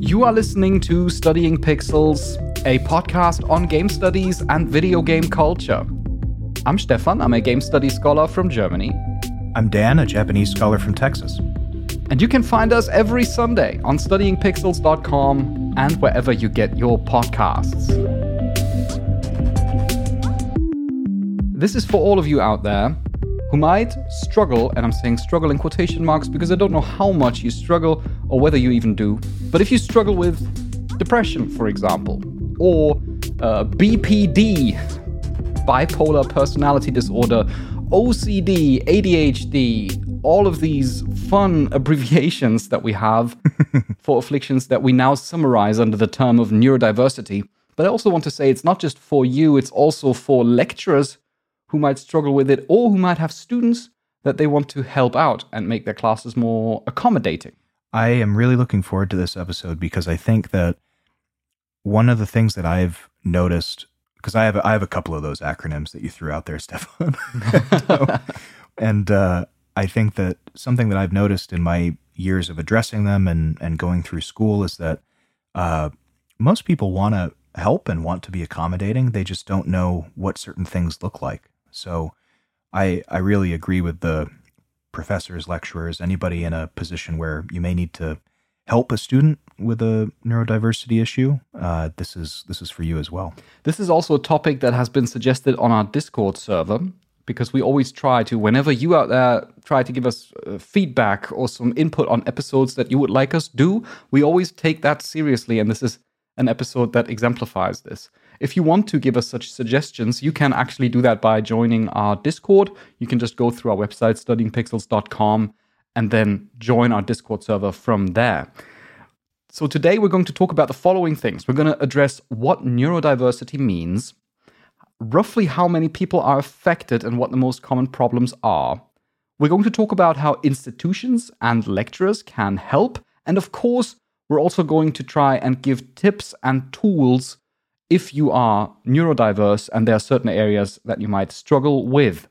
You are listening to Studying Pixels, a podcast on game studies and video game culture. I'm Stefan, I'm a game studies scholar from Germany. I'm Dan, a Japanese scholar from Texas. And you can find us every Sunday on studyingpixels.com and wherever you get your podcasts. This is for all of you out there who might struggle, and I'm saying struggle in quotation marks because I don't know how much you struggle or whether you even do. But if you struggle with depression, for example, or uh, BPD, bipolar personality disorder, OCD, ADHD, all of these fun abbreviations that we have for afflictions that we now summarize under the term of neurodiversity. But I also want to say it's not just for you, it's also for lecturers who might struggle with it or who might have students that they want to help out and make their classes more accommodating. I am really looking forward to this episode because I think that one of the things that I've noticed because I have I have a couple of those acronyms that you threw out there, Stefan, and uh, I think that something that I've noticed in my years of addressing them and and going through school is that uh, most people want to help and want to be accommodating. They just don't know what certain things look like. So I I really agree with the professors, lecturers, anybody in a position where you may need to help a student with a neurodiversity issue. Uh, this is this is for you as well. This is also a topic that has been suggested on our Discord server because we always try to whenever you out there try to give us uh, feedback or some input on episodes that you would like us do, we always take that seriously and this is an episode that exemplifies this. If you want to give us such suggestions, you can actually do that by joining our Discord. You can just go through our website, studyingpixels.com, and then join our Discord server from there. So, today we're going to talk about the following things. We're going to address what neurodiversity means, roughly how many people are affected, and what the most common problems are. We're going to talk about how institutions and lecturers can help. And of course, we're also going to try and give tips and tools if you are neurodiverse and there are certain areas that you might struggle with.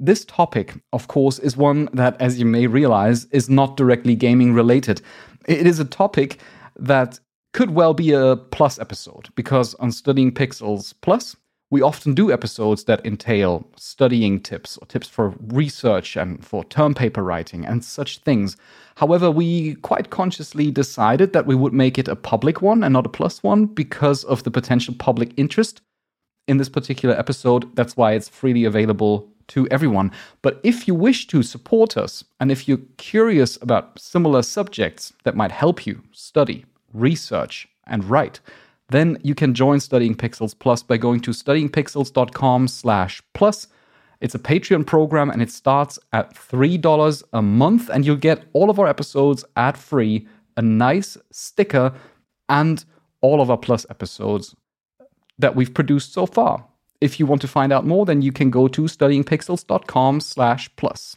This topic, of course, is one that, as you may realize, is not directly gaming related. It is a topic that could well be a plus episode because on Studying Pixels Plus, we often do episodes that entail studying tips or tips for research and for term paper writing and such things. However, we quite consciously decided that we would make it a public one and not a plus one because of the potential public interest in this particular episode. That's why it's freely available to everyone. But if you wish to support us and if you're curious about similar subjects that might help you study, research, and write, then you can join Studying Pixels Plus by going to studyingpixels.com slash plus. It's a Patreon program and it starts at $3 a month and you'll get all of our episodes ad-free, a nice sticker, and all of our plus episodes that we've produced so far. If you want to find out more, then you can go to studyingpixels.com slash plus.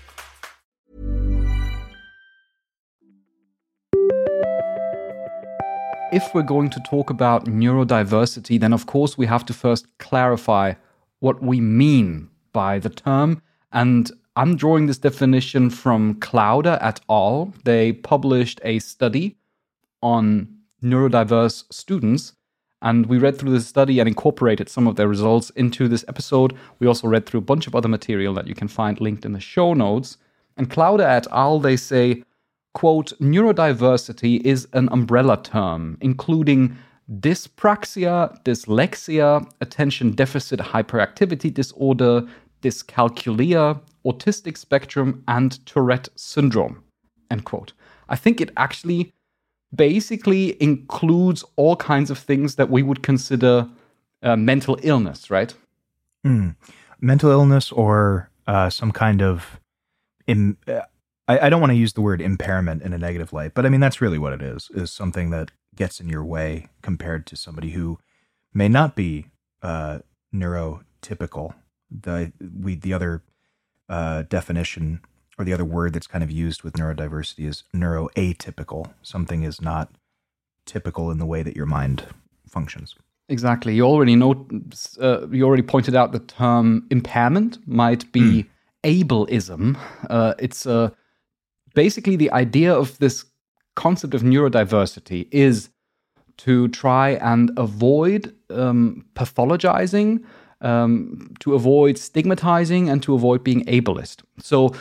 If we're going to talk about neurodiversity, then of course we have to first clarify what we mean by the term. And I'm drawing this definition from Clouder et al. They published a study on neurodiverse students, And we read through the study and incorporated some of their results into this episode. We also read through a bunch of other material that you can find linked in the show notes. And Clouder et al., they say, quote, neurodiversity is an umbrella term, including dyspraxia, dyslexia, attention deficit hyperactivity disorder, dyscalculia, autistic spectrum, and Tourette syndrome, end quote. I think it actually basically includes all kinds of things that we would consider uh, mental illness, right? Mm. Mental illness or uh, some kind of. Uh, I, I don't want to use the word impairment in a negative light, but I mean, that's really what it is, is something that gets in your way compared to somebody who may not be uh, neurotypical. The, we, the other uh, definition or the other word that's kind of used with neurodiversity is neuroatypical. Something is not typical in the way that your mind functions. Exactly. You already know. Uh, you already pointed out the term impairment might be mm. ableism. Uh, it's uh, basically the idea of this concept of neurodiversity is to try and avoid um, pathologizing, um, to avoid stigmatizing, and to avoid being ableist. So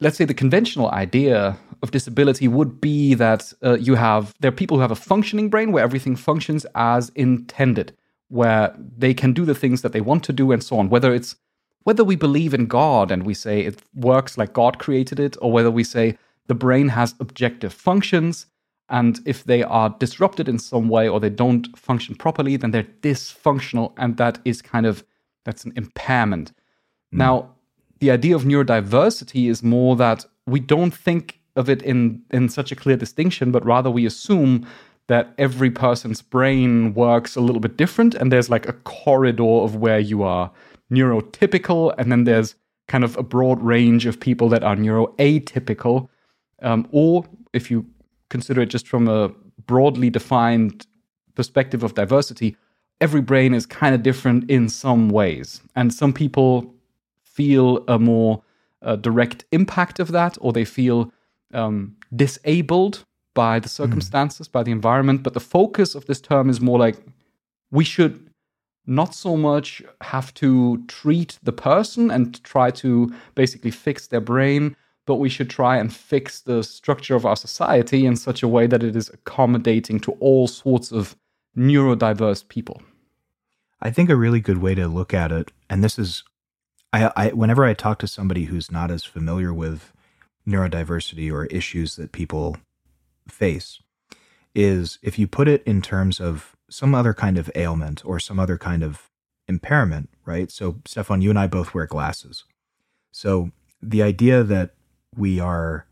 let's say the conventional idea of disability would be that uh, you have there are people who have a functioning brain where everything functions as intended where they can do the things that they want to do and so on whether it's whether we believe in god and we say it works like god created it or whether we say the brain has objective functions and if they are disrupted in some way or they don't function properly then they're dysfunctional and that is kind of that's an impairment mm. now the idea of neurodiversity is more that we don't think of it in in such a clear distinction, but rather we assume that every person's brain works a little bit different, and there's like a corridor of where you are neurotypical, and then there's kind of a broad range of people that are neuroatypical, um, or if you consider it just from a broadly defined perspective of diversity, every brain is kind of different in some ways, and some people feel a more uh, direct impact of that, or they feel um, disabled by the hmm. circumstances, mm. by the environment. But the focus of this term is more like we should not so much have to treat the person and try to basically fix their brain, but we should try and fix the structure of our society in such a way that it is accommodating to all sorts of neurodiverse people. I think a really good way to look at it, and this is I, I whenever I talk to somebody who's not as familiar with neurodiversity or issues that people face, is if you put it in terms of some other kind of ailment or some other kind of impairment, right? So, Stefan, you and I both wear glasses. So, the idea that we are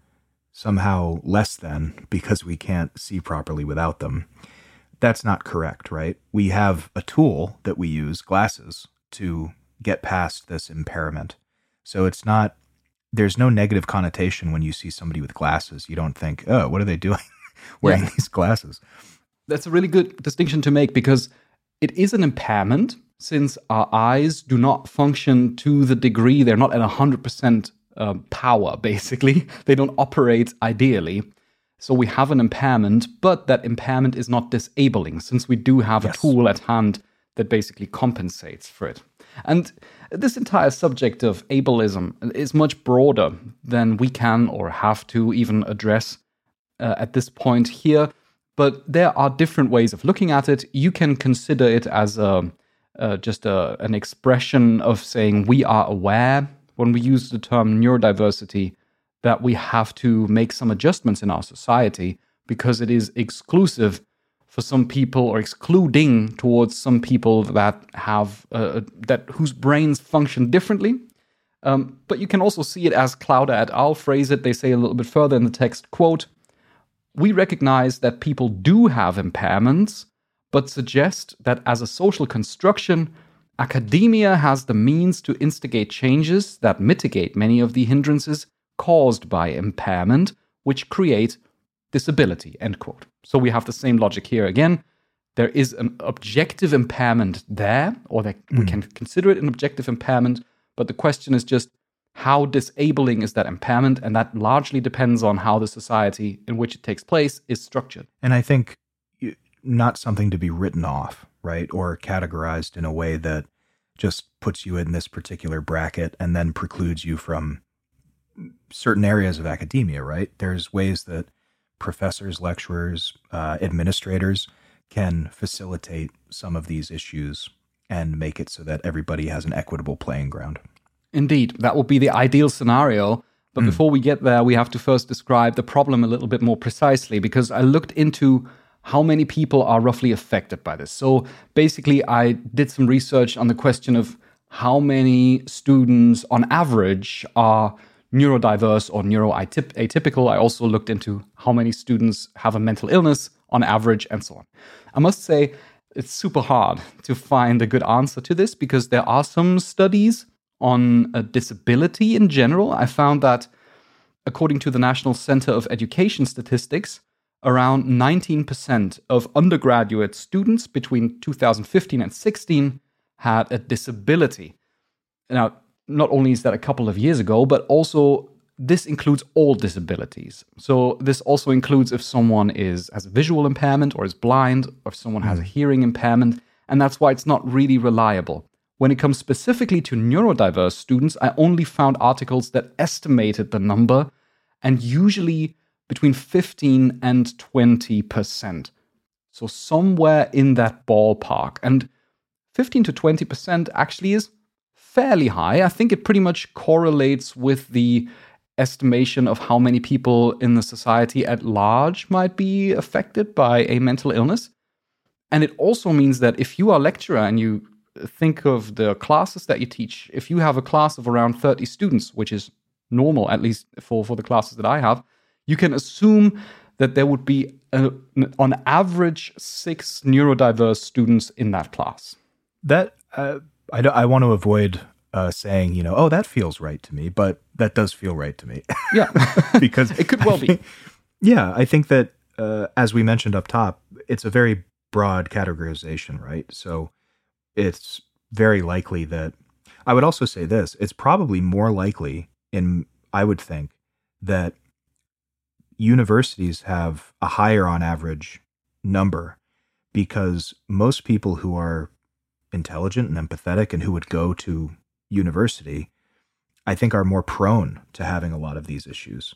somehow less than because we can't see properly without them, that's not correct, right? We have a tool that we use, glasses, to get past this impairment. So it's not there's no negative connotation when you see somebody with glasses. You don't think, "Oh, what are they doing wearing yeah. these glasses?" That's a really good distinction to make because it is an impairment since our eyes do not function to the degree they're not at 100% uh, power basically. They don't operate ideally. So we have an impairment, but that impairment is not disabling since we do have yes. a tool at hand that basically compensates for it. And this entire subject of ableism is much broader than we can or have to even address uh, at this point here. But there are different ways of looking at it. You can consider it as a, uh, just a, an expression of saying we are aware when we use the term neurodiversity that we have to make some adjustments in our society because it is exclusive for some people or excluding towards some people that have uh, that whose brains function differently. Um, but you can also see it as Clouder et al. phrase it. They say a little bit further in the text, quote, we recognize that people do have impairments, but suggest that as a social construction, academia has the means to instigate changes that mitigate many of the hindrances caused by impairment, which create disability, end quote. So we have the same logic here again. There is an objective impairment there, or that mm. we can consider it an objective impairment, but the question is just how disabling is that impairment? And that largely depends on how the society in which it takes place is structured. And I think not something to be written off, right? Or categorized in a way that just puts you in this particular bracket and then precludes you from certain areas of academia, right? There's ways that professors, lecturers, uh, administrators can facilitate some of these issues and make it so that everybody has an equitable playing ground. Indeed, that would be the ideal scenario. But mm. before we get there, we have to first describe the problem a little bit more precisely because I looked into how many people are roughly affected by this. So basically, I did some research on the question of how many students on average are neurodiverse or neuroatypical. I also looked into how many students have a mental illness on average and so on. I must say, it's super hard to find a good answer to this because there are some studies on a disability in general. I found that, according to the National Center of Education Statistics, around 19% of undergraduate students between 2015 and 16 had a disability. Now, not only is that a couple of years ago, but also this includes all disabilities. So this also includes if someone is has a visual impairment or is blind, or if someone has a hmm. hearing impairment, and that's why it's not really reliable. When it comes specifically to neurodiverse students, I only found articles that estimated the number, and usually between 15 and 20%. So somewhere in that ballpark. And 15 to 20% actually is fairly high. I think it pretty much correlates with the estimation of how many people in the society at large might be affected by a mental illness. And it also means that if you are a lecturer and you think of the classes that you teach, if you have a class of around 30 students, which is normal, at least for, for the classes that I have, you can assume that there would be, a, on average, six neurodiverse students in that class. That uh, I, I want to avoid uh, saying, you know, oh, that feels right to me, but that does feel right to me. Yeah, because it could well think, be. Yeah, I think that uh, as we mentioned up top, it's a very broad categorization, right? So it's very likely that I would also say this: it's probably more likely, in I would think, that universities have a higher on average number because most people who are intelligent and empathetic and who would go to university, I think are more prone to having a lot of these issues.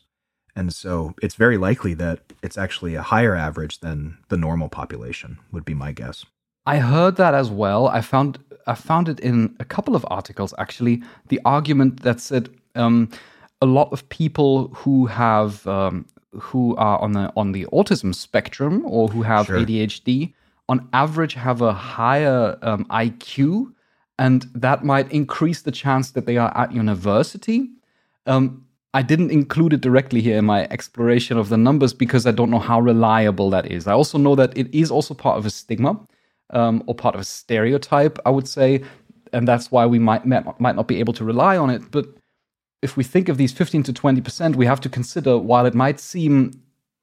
And so it's very likely that it's actually a higher average than the normal population, would be my guess. I heard that as well. I found I found it in a couple of articles actually. The argument that said um, a lot of people who have um, who are on the on the autism spectrum or who have sure. ADHD on average have a higher um, IQ, and that might increase the chance that they are at university. Um, I didn't include it directly here in my exploration of the numbers because I don't know how reliable that is. I also know that it is also part of a stigma um, or part of a stereotype, I would say, and that's why we might might not be able to rely on it. But if we think of these 15 to 20%, we have to consider while it might seem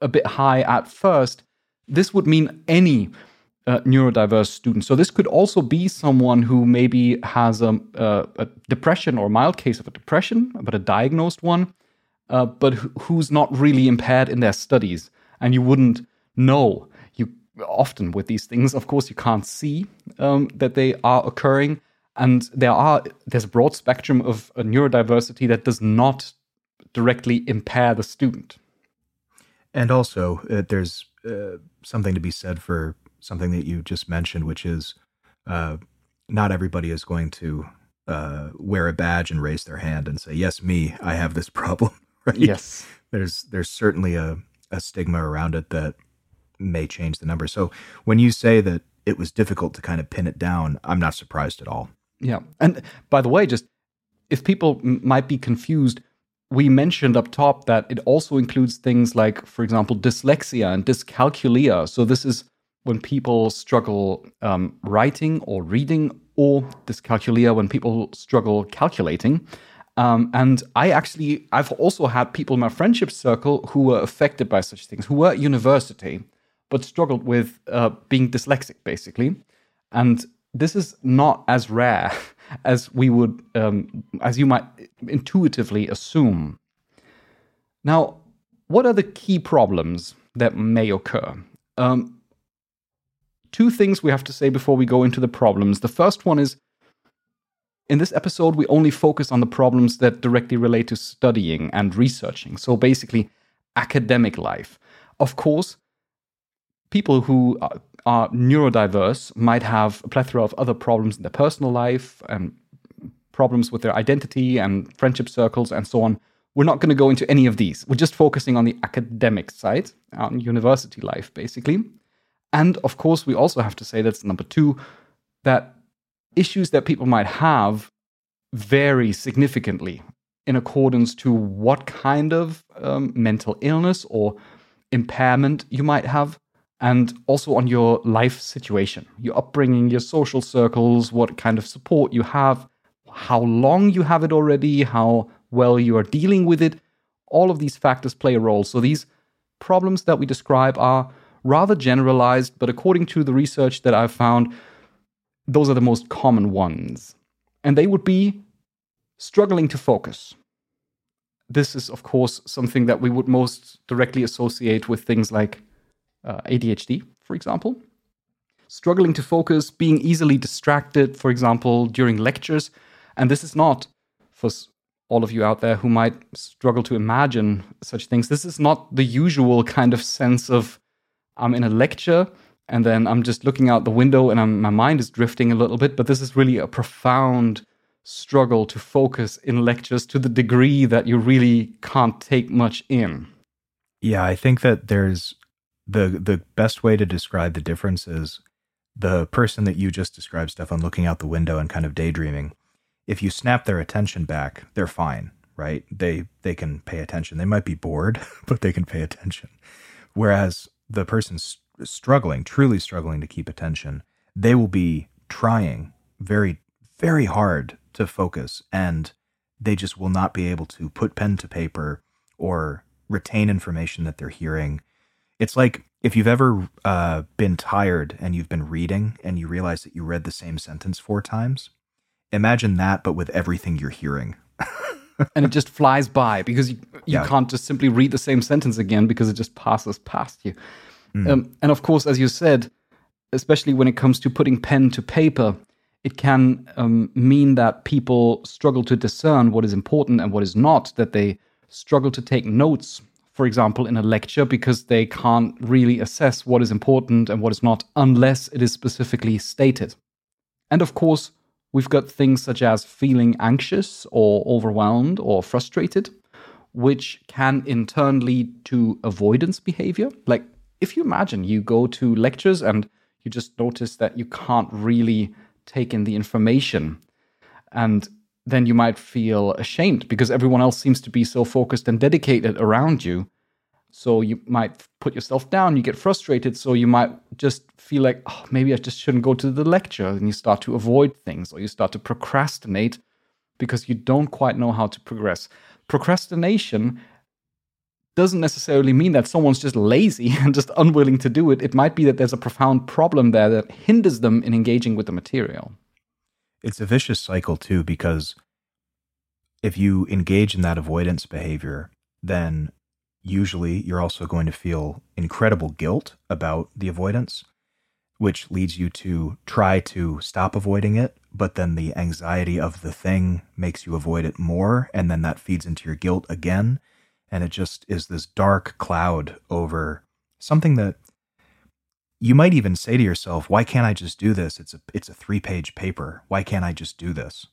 a bit high at first, this would mean any uh, neurodiverse student. So this could also be someone who maybe has a, a, a, depression or a mild case of a depression, but a diagnosed one, uh, but who's not really impaired in their studies, and you wouldn't know. Often with these things, of course, you can't see um, that they are occurring and there are there's a broad spectrum of neurodiversity that does not directly impair the student. And also, uh, there's uh, something to be said for something that you just mentioned, which is uh, not everybody is going to uh, wear a badge and raise their hand and say, "Yes, me, I have this problem." Right? Yes, there's there's certainly a, a stigma around it that may change the number. So when you say that it was difficult to kind of pin it down, I'm not surprised at all. Yeah. And by the way, just if people m- might be confused, we mentioned up top that it also includes things like, for example, dyslexia and dyscalculia. So this is when people struggle um, writing or reading, or dyscalculia when people struggle calculating. Um, and I actually, I've also had people in my friendship circle who were affected by such things, who were at university, but struggled with uh, being dyslexic, basically. And this is not as rare as we would, um, as you might intuitively assume. Now, what are the key problems that may occur? Um, two things we have to say before we go into the problems. The first one is in this episode, we only focus on the problems that directly relate to studying and researching. So basically, academic life. Of course, people who are, are neurodiverse might have a plethora of other problems in their personal life and problems with their identity and friendship circles and so on. We're not going to go into any of these. We're just focusing on the academic side, on university life, basically. And of course, we also have to say that's number two, that issues that people might have vary significantly in accordance to what kind of um, mental illness or impairment you might have, and also on your life situation, your upbringing, your social circles, what kind of support you have, how long you have it already, how well you are dealing with it. All of these factors play a role. So these problems that we describe are rather generalized, but according to the research that I've found, those are the most common ones. And they would be struggling to focus. This is, of course, something that we would most directly associate with things like uh, ADHD, for example. Struggling to focus, being easily distracted, for example, during lectures. And this is not, for all of you out there who might struggle to imagine such things, this is not the usual kind of sense of I'm in a lecture and then I'm just looking out the window and I'm, my mind is drifting a little bit. But this is really a profound struggle to focus in lectures to the degree that you really can't take much in. Yeah, I think that there's the the best way to describe the difference is the person that you just described, Stefan, looking out the window and kind of daydreaming. If you snap their attention back, they're fine, right? They they can pay attention. They might be bored, but they can pay attention. Whereas the person's struggling, truly struggling to keep attention, they will be trying very, very hard to focus and they just will not be able to put pen to paper or retain information that they're hearing. It's like if you've ever uh, been tired and you've been reading and you realize that you read the same sentence four times. Imagine that, but with everything you're hearing. and it just flies by because you, you Yeah. can't just simply read the same sentence again because it just passes past you. Mm. Um, and of course, as you said, especially when it comes to putting pen to paper, it can um, mean that people struggle to discern what is important and what is not, that they struggle to take notes, for example, in a lecture, because they can't really assess what is important and what is not unless it is specifically stated. And of course, we've got things such as feeling anxious or overwhelmed or frustrated, which can in turn lead to avoidance behavior. Like if you imagine you go to lectures and you just notice that you can't really take in the information, and then you might feel ashamed because everyone else seems to be so focused and dedicated around you. So you might put yourself down, you get frustrated, so you might just feel like, oh, maybe I just shouldn't go to the lecture. And you start to avoid things or you start to procrastinate because you don't quite know how to progress. Procrastination doesn't necessarily mean that someone's just lazy and just unwilling to do it. It might be that there's a profound problem there that hinders them in engaging with the material. It's a vicious cycle too because if you engage in that avoidance behavior then usually you're also going to feel incredible guilt about the avoidance which leads you to try to stop avoiding it but then the anxiety of the thing makes you avoid it more and then that feeds into your guilt again. And it just is this dark cloud over something that you might even say to yourself, "Why can't I just do this? It's a it's a three page paper. Why can't I just do this?"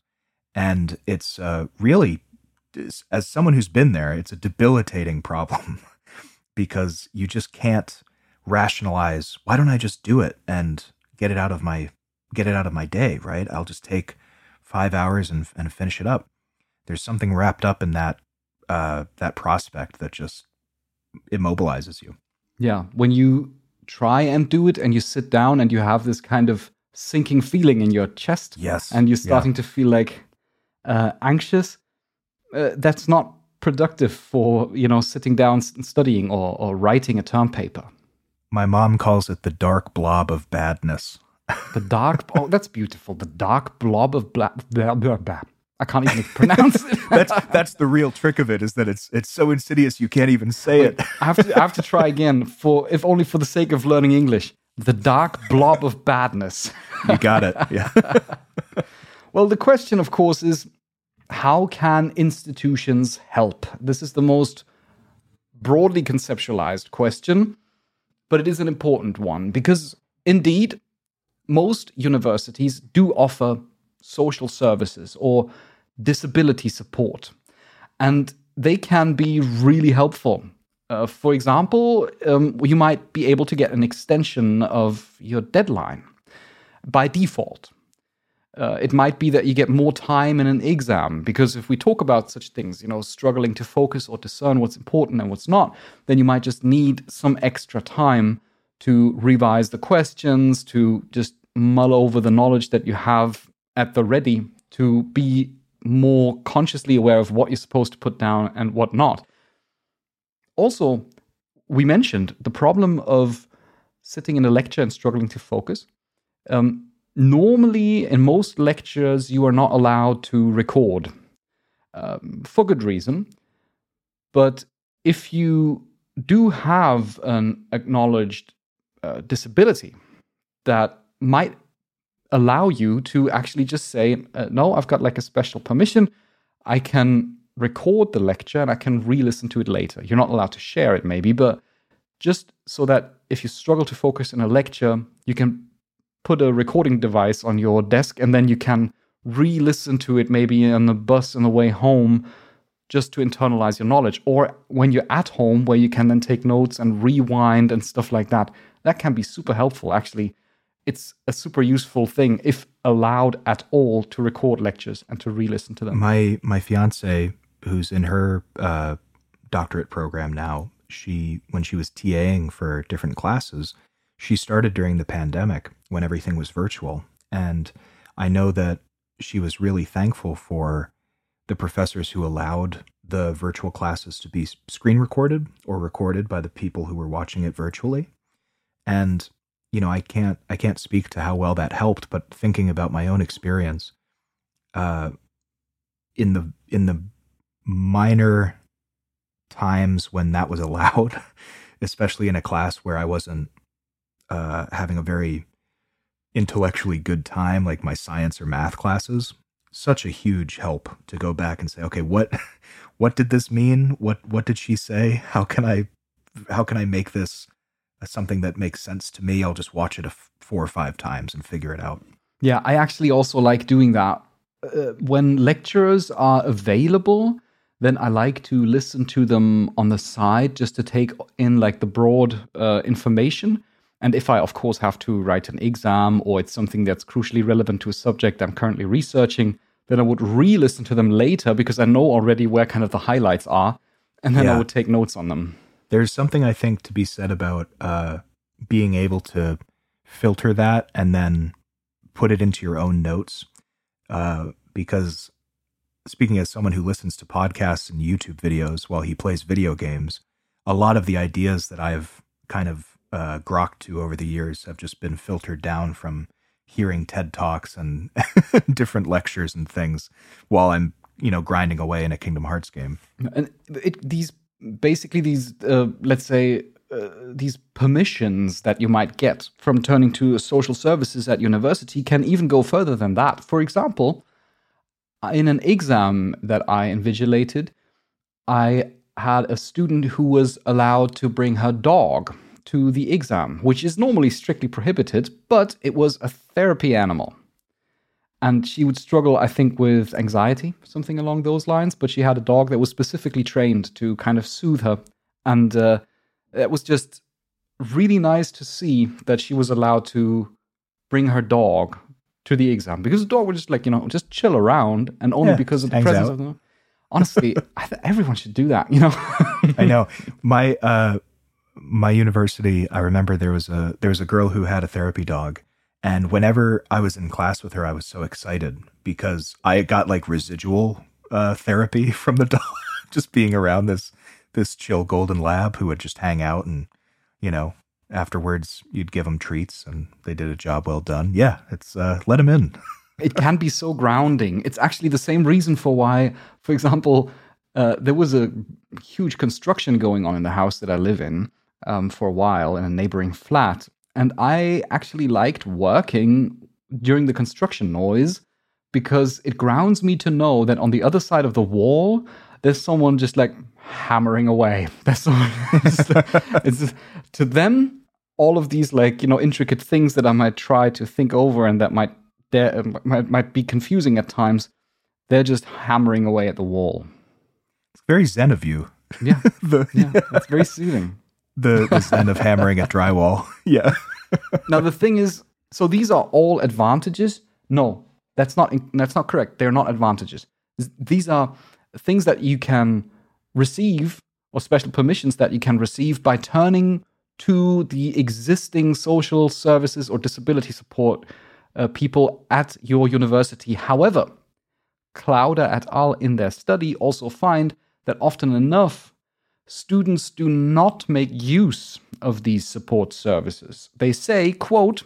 And it's uh, really, as someone who's been there, it's a debilitating problem because you just can't rationalize. Why don't I just do it and get it out of my get it out of my day? Right? I'll just take five hours and and finish it up. There's something wrapped up in that uh, that prospect that just immobilizes you. Yeah. When you try and do it and you sit down and you have this kind of sinking feeling in your chest. Yes. And you're Yeah. starting to feel like uh, anxious. Uh, that's not productive for, you know, sitting down and studying or, or writing a term paper. My mom calls it the dark blob of badness. The dark, oh, that's beautiful. The dark blob of blah, blah, blah, blah. I can't even pronounce it. that's that's the real trick of it is that it's it's so insidious you can't even say it. I have to I have to try again for if only for the sake of learning English. the dark blob of badness. You got it. Yeah. Well, the question, of course, is how can institutions help? This is the most broadly conceptualized question, but it is an important one because indeed, most universities do offer social services or disability support, and they can be really helpful. Uh, for example, um, you might be able to get an extension of your deadline by default. Uh, it might be that you get more time in an exam because if we talk about such things, you know, struggling to focus or discern what's important and what's not, then you might just need some extra time to revise the questions, to just mull over the knowledge that you have at the ready, to be more consciously aware of what you're supposed to put down and what not. Also, we mentioned the problem of sitting in a lecture and struggling to focus. Um, normally, in most lectures, you are not allowed to record um, for good reason. But if you do have an acknowledged uh, disability that might allow you to actually just say, uh, No, I've got like a special permission. I can record the lecture and I can re listen to it later. You're not allowed to share it, maybe, but just so that if you struggle to focus in a lecture, you can put a recording device on your desk and then you can re listen to it maybe on the bus on the way home just to internalize your knowledge. Or when you're at home, where you can then take notes and rewind and stuff like that. That can be super helpful, actually. It's a super useful thing if allowed at all to record lectures and to re listen to them. My my fiance, who's in her uh, doctorate program now, she when she was TAing for different classes, she started during the pandemic when everything was virtual, and I know that she was really thankful for the professors who allowed the virtual classes to be screen recorded or recorded by the people who were watching it virtually. And you know, I can't I can't speak to how well that helped, but thinking about my own experience, uh, in the in the minor times when that was allowed, especially in a class where I wasn't uh, having a very intellectually good time, like my science or math classes, such a huge help to go back and say, okay, what what did this mean? What what did she say? How can I how can I make this something that makes sense to me? I'll just watch it a f- four or five times and figure it out. Yeah, I actually also like doing that. Uh, when lecturers are available, then I like to listen to them on the side just to take in like the broad uh, information. And if I, of course, have to write an exam or it's something that's crucially relevant to a subject I'm currently researching, then I would re listen to them later because I know already where kind of the highlights are. And then Yeah. I would take notes on them. There's something I think to be said about uh, being able to filter that and then put it into your own notes. Uh, because speaking as someone who listens to podcasts and YouTube videos while he plays video games, a lot of the ideas that I've kind of uh, grokked to over the years have just been filtered down from hearing TED Talks and different lectures and things while I'm, you know, grinding away in a Kingdom Hearts game. and it, these basically these uh, let's say uh, these permissions that you might get from turning to social services at university can even go further than that. For example in an exam that i invigilated i had a student who was allowed to bring her dog to the exam which is normally strictly prohibited but it was a therapy animal and she would struggle, I think, with anxiety, something along those lines. But she had a dog that was specifically trained to kind of soothe her, and uh, it was just really nice to see that she was allowed to bring her dog to the exam because the dog would just like you know just chill around, and only Yeah, because of the presence out. of them. Honestly, I th- everyone should do that. You know. I know my uh my university. I remember there was a there was a girl who had a therapy dog, and whenever I was in class with her, I was so excited because I got like residual uh, therapy from the dog, just being around this this chill golden lab who would just hang out and you know afterwards you'd give them treats and they did a job well done. Yeah, it's uh, let them in. it can be so grounding. It's actually the same reason for why, for example, uh, there was a huge construction going on in the house that I live in um, for a while in a neighboring flat. And I actually liked working during the construction noise because it grounds me to know that on the other side of the wall, there's someone just like hammering away. There's someone. it's just, to them, all of these like you know intricate things that I might try to think over and that might dare, uh, might, might be confusing at times. They're just hammering away at the wall. It's very zen of you. Yeah, the, yeah, that's very soothing. The, zen of hammering at drywall. Yeah. now the thing is, so these are all advantages. No, that's not that's not correct. They're not advantages. These are things that you can receive or special permissions that you can receive by turning to the existing social services or disability support uh, people at your university. However, Clouder et al. in their study also find that often enough, students do not make use of these support services. They say, quote,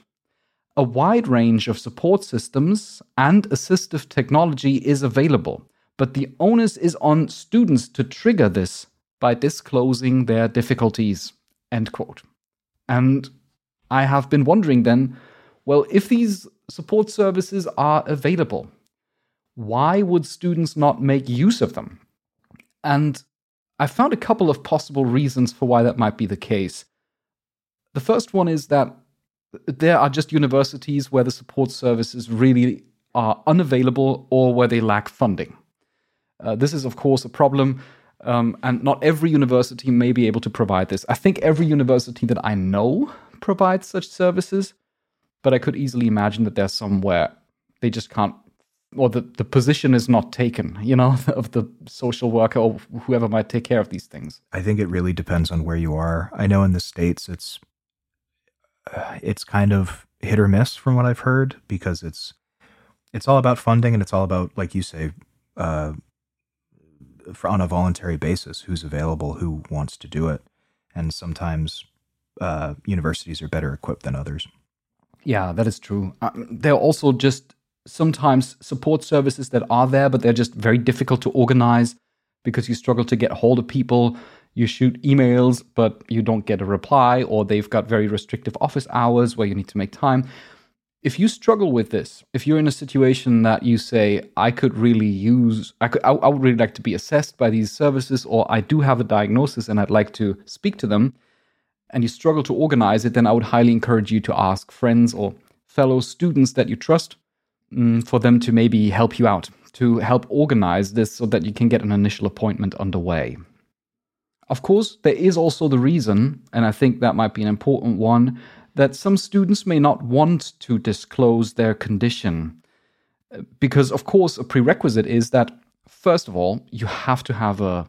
a wide range of support systems and assistive technology is available, but the onus is on students to trigger this by disclosing their difficulties. End quote. And I have been wondering then, well, if these support services are available, why would students not make use of them? And I found a couple of possible reasons for why that might be the case. The first one is that there are just universities where the support services really are unavailable or where they lack funding. Uh, this is, of course, a problem, um, and not every university may be able to provide this. I think every university that I know provides such services, but I could easily imagine that there's somewhere they just can't, or the, the position is not taken, you know, of the social worker or whoever might take care of these things. I think it really depends on where you are. I know in the States it's uh, it's kind of hit or miss from what I've heard because it's it's all about funding and it's all about like you say uh, for, on a voluntary basis who's available who wants to do it and sometimes uh, universities are better equipped than others yeah that is true uh, there are also just sometimes support services that are there but they're just very difficult to organize because you struggle to get hold of people you shoot emails, but you don't get a reply, or they've got very restrictive office hours where you need to make time. If you struggle with this, if you're in a situation that you say, I could really use, I, could, I, I would really like to be assessed by these services, or I do have a diagnosis and I'd like to speak to them, and you struggle to organize it, then I would highly encourage you to ask friends or fellow students that you trust mm, for them to maybe help you out, to help organize this so that you can get an initial appointment underway. Of course, there is also the reason, and I think that might be an important one, that some students may not want to disclose their condition. Because, of course, a prerequisite is that, first of all, you have to have a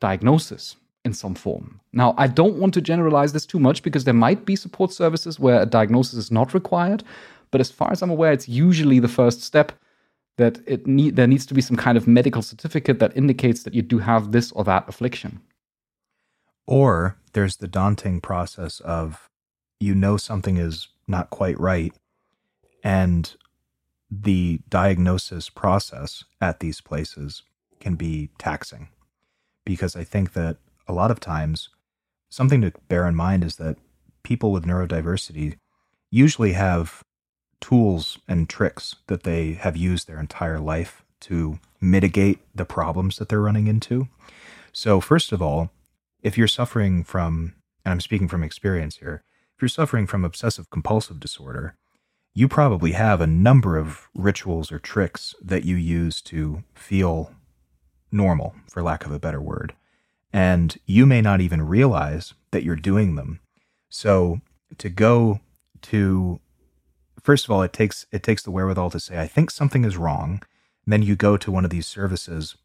diagnosis in some form. Now, I don't want to generalize this too much because there might be support services where a diagnosis is not required, but as far as I'm aware, it's usually the first step that it need, there needs to be some kind of medical certificate that indicates that you do have this or that affliction. Or there's the daunting process of you know something is not quite right, and the diagnosis process at these places can be taxing. Because I think that a lot of times, something to bear in mind is that people with neurodiversity usually have tools and tricks that they have used their entire life to mitigate the problems that they're running into. So, first of all, if you're suffering from, and I'm speaking from experience here, if you're suffering from obsessive compulsive disorder, you probably have a number of rituals or tricks that you use to feel normal, for lack of a better word. And you may not even realize that you're doing them. So to go to first of all, it takes it takes the wherewithal to say, I think something is wrong. And then you go to one of these services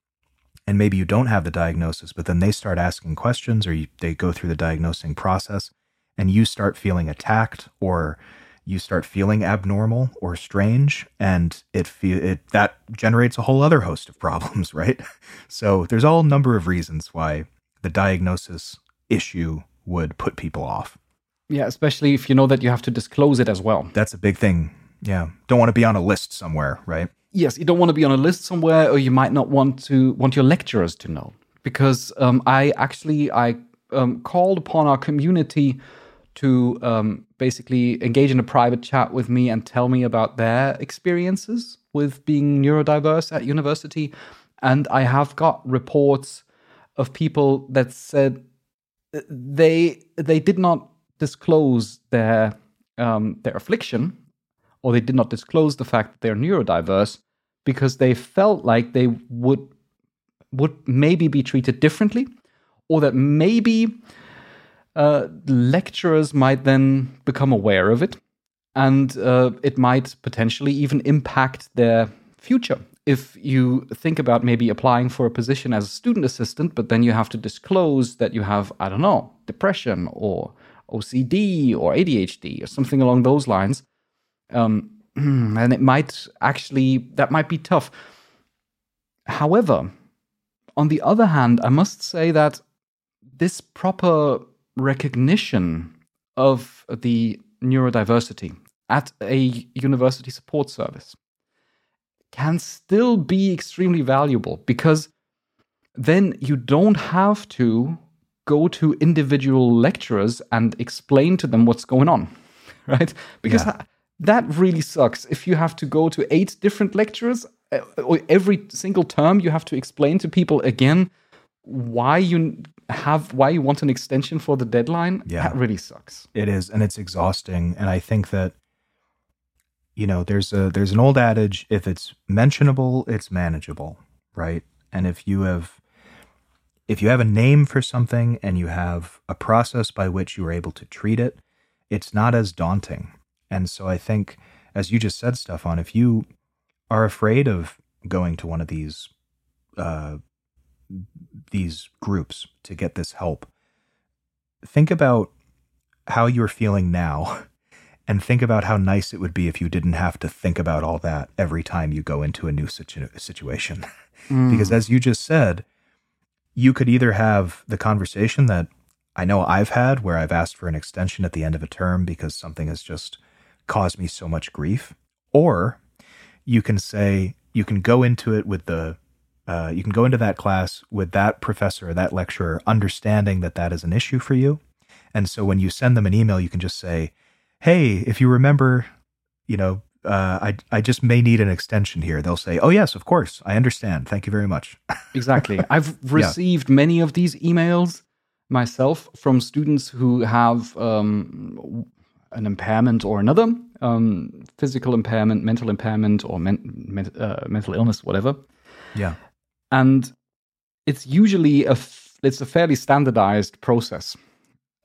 and maybe you don't have the diagnosis, but then they start asking questions or you, they go through the diagnosing process and you start feeling attacked or you start feeling abnormal or strange and it feel it that generates a whole other host of problems, right? So there's all number of reasons why the diagnosis issue would put people off. Yeah, especially if you know that you have to disclose it as well. That's a big thing. Yeah. Don't want to be on a list somewhere, right? yes, you don't want to be on a list somewhere, or you might not want to want your lecturers to know. Because um, I actually I um, called upon our community to um, basically engage in a private chat with me and tell me about their experiences with being neurodiverse at university. And I have got reports of people that said they they did not disclose their um, their affliction, or they did not disclose the fact that they're neurodiverse because they felt like they would would maybe be treated differently, or that maybe uh, lecturers might then become aware of it, and uh, it might potentially even impact their future. If you think about maybe applying for a position as a student assistant, but then you have to disclose that you have, I don't know, depression or OCD or ADHD or something along those lines, um, and it might actually, that might be tough. However, on the other hand, I must say that this proper recognition of the neurodiversity at a university support service can still be extremely valuable because then you don't have to go to individual lecturers and explain to them what's going on, right? Because yeah. that really sucks. If you have to go to eight different lecturers, uh, or every single term you have to explain to people again why you have why you want an extension for the deadline yeah that really sucks it is and it's exhausting and i think that you know there's a there's an old adage if it's mentionable it's manageable right and if you have if you have a name for something and you have a process by which you are able to treat it it's not as daunting and so i think as you just said stefan if you are afraid of going to one of these uh, these groups to get this help, think about how you're feeling now and think about how nice it would be if you didn't have to think about all that every time you go into a new situ- situation. Mm. because as you just said, you could either have the conversation that I know I've had where I've asked for an extension at the end of a term because something has just caused me so much grief, or you can say, you can go into it with the uh, you can go into that class with that professor or that lecturer understanding that that is an issue for you. And so when you send them an email, you can just say, "Hey, if you remember, you know, uh, I I just may need an extension here." They'll say, "Oh yes, of course, I understand. Thank you very much." exactly. I've received yeah. many of these emails myself from students who have um, an impairment or another, um, physical impairment, mental impairment, or men- men- uh, mental illness, whatever. Yeah and it's usually a f- it's a fairly standardized process.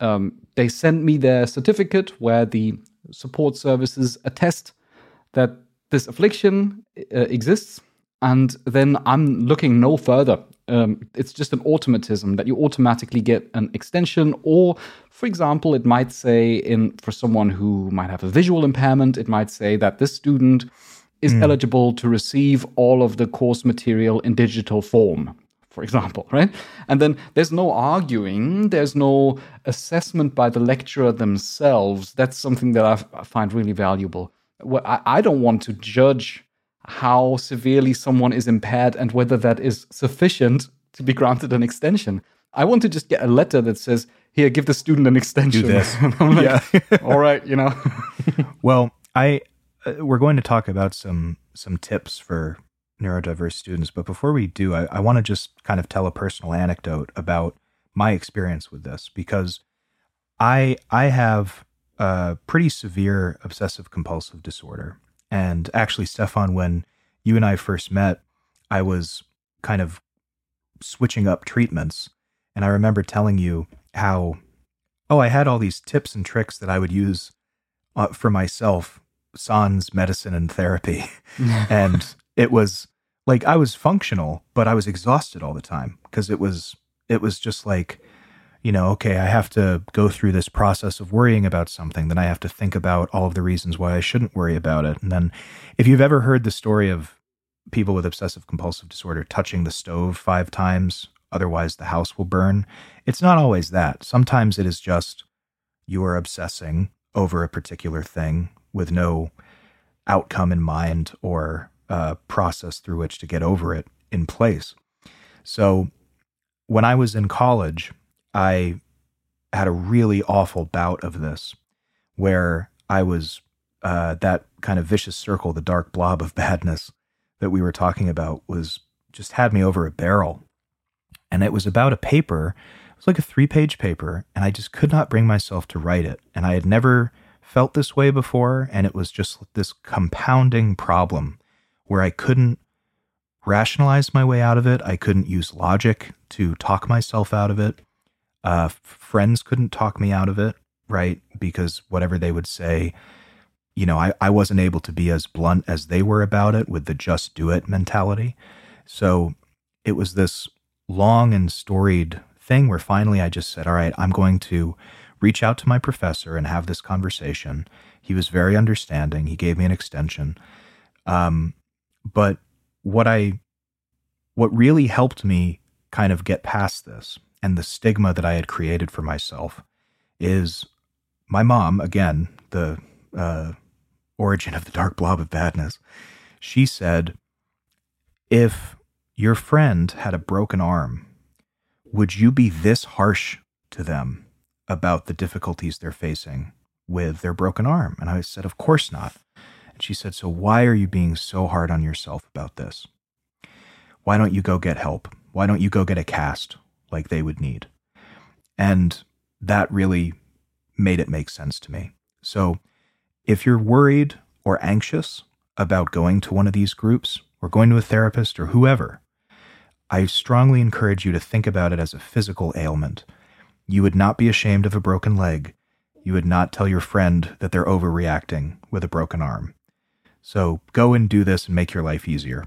Um, they send me their certificate where the support services attest that this affliction uh, exists, and then I'm looking no further. Um, it's just an automatism that you automatically get an extension, or, for example, it might say in for someone who might have a visual impairment, it might say that this student is mm. eligible to receive all of the course material in digital form, for example, right? And then there's no arguing, there's no assessment by the lecturer themselves. That's something that I find really valuable. I don't want to judge how severely someone is impaired and whether that is sufficient to be granted an extension. I want to just get a letter that says, "Here, give the student an extension." Do this. like, yeah. all right, you know. well, I uh, we're going to talk about some some tips for neurodiverse students, but before we do, I, I want to just kind of tell a personal anecdote about my experience with this because I I have a pretty severe obsessive compulsive disorder, and actually, Stefan, when you and I first met, I was kind of switching up treatments, and I remember telling you how oh I had all these tips and tricks that I would use uh, for myself sans medicine and therapy. and it was like I was functional, but I was exhausted all the time because it was it was just like, you know, okay, I have to go through this process of worrying about something, then I have to think about all of the reasons why I shouldn't worry about it. And then if you've ever heard the story of people with obsessive compulsive disorder touching the stove 5 times, otherwise the house will burn, it's not always that. Sometimes it is just you are obsessing over a particular thing with no outcome in mind or uh, process through which to get over it in place. So when I was in college, I had a really awful bout of this where I was uh, that kind of vicious circle, the dark blob of badness that we were talking about was just had me over a barrel. And it was about a paper. It was like a three page paper, and I just could not bring myself to write it. And I had never felt this way before. And it was just this compounding problem where I couldn't rationalize my way out of it. I couldn't use logic to talk myself out of it. Uh, friends couldn't talk me out of it, right? Because whatever they would say, you know, I, I wasn't able to be as blunt as they were about it with the just do it mentality. So it was this long and storied thing where finally I just said, all right, I'm going to reach out to my professor and have this conversation. He was very understanding. He gave me an extension. Um, but what I, what really helped me kind of get past this and the stigma that I had created for myself is my mom, again, the uh, origin of the dark blob of badness. She said, if your friend had a broken arm, would you be this harsh to them about the difficulties they're facing with their broken arm? And I said, Of course not. And she said, So why are you being so hard on yourself about this? Why don't you go get help? Why don't you go get a cast like they would need? And that really made it make sense to me. So if you're worried or anxious about going to one of these groups or going to a therapist or whoever, I strongly encourage you to think about it as a physical ailment. You would not be ashamed of a broken leg. You would not tell your friend that they're overreacting with a broken arm. So go and do this and make your life easier.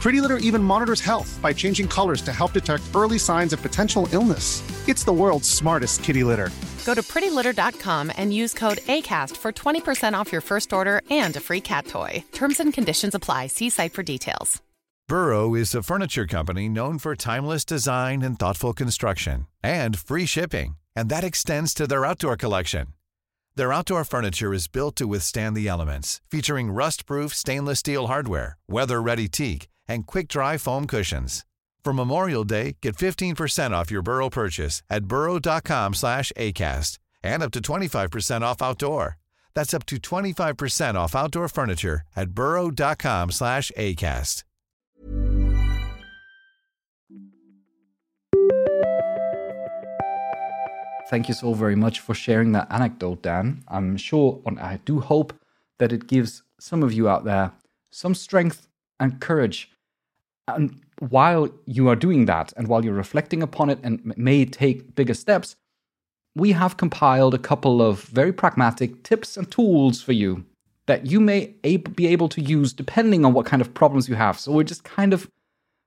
Pretty Litter even monitors health by changing colors to help detect early signs of potential illness. It's the world's smartest kitty litter. Go to prettylitter.com and use code ACAST for 20% off your first order and a free cat toy. Terms and conditions apply. See site for details. Burrow is a furniture company known for timeless design and thoughtful construction and free shipping, and that extends to their outdoor collection. Their outdoor furniture is built to withstand the elements, featuring rust-proof stainless steel hardware, weather-ready teak, and quick-dry foam cushions. For Memorial Day, get 15% off your Burrow purchase at burrow.com slash ACAST and up to 25% off outdoor. That's up to 25% off outdoor furniture at burrow.com slash ACAST. Thank you so very much for sharing that anecdote, Dan. I'm sure, and I do hope that it gives some of you out there some strength and courage. And while you are doing that, and while you're reflecting upon it and may take bigger steps, we have compiled a couple of very pragmatic tips and tools for you that you may be able to use depending on what kind of problems you have. So we're just kind of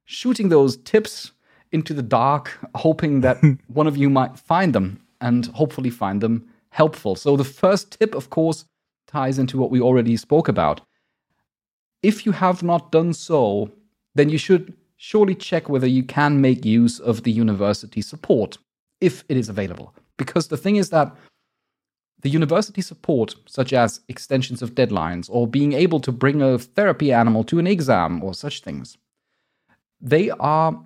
shooting those tips into the dark, hoping that one of you might find them and hopefully find them helpful. So the first tip, of course, ties into what we already spoke about. If you have not done so, then you should surely check whether you can make use of the university support if it is available. Because the thing is that the university support, such as extensions of deadlines or being able to bring a therapy animal to an exam or such things, they are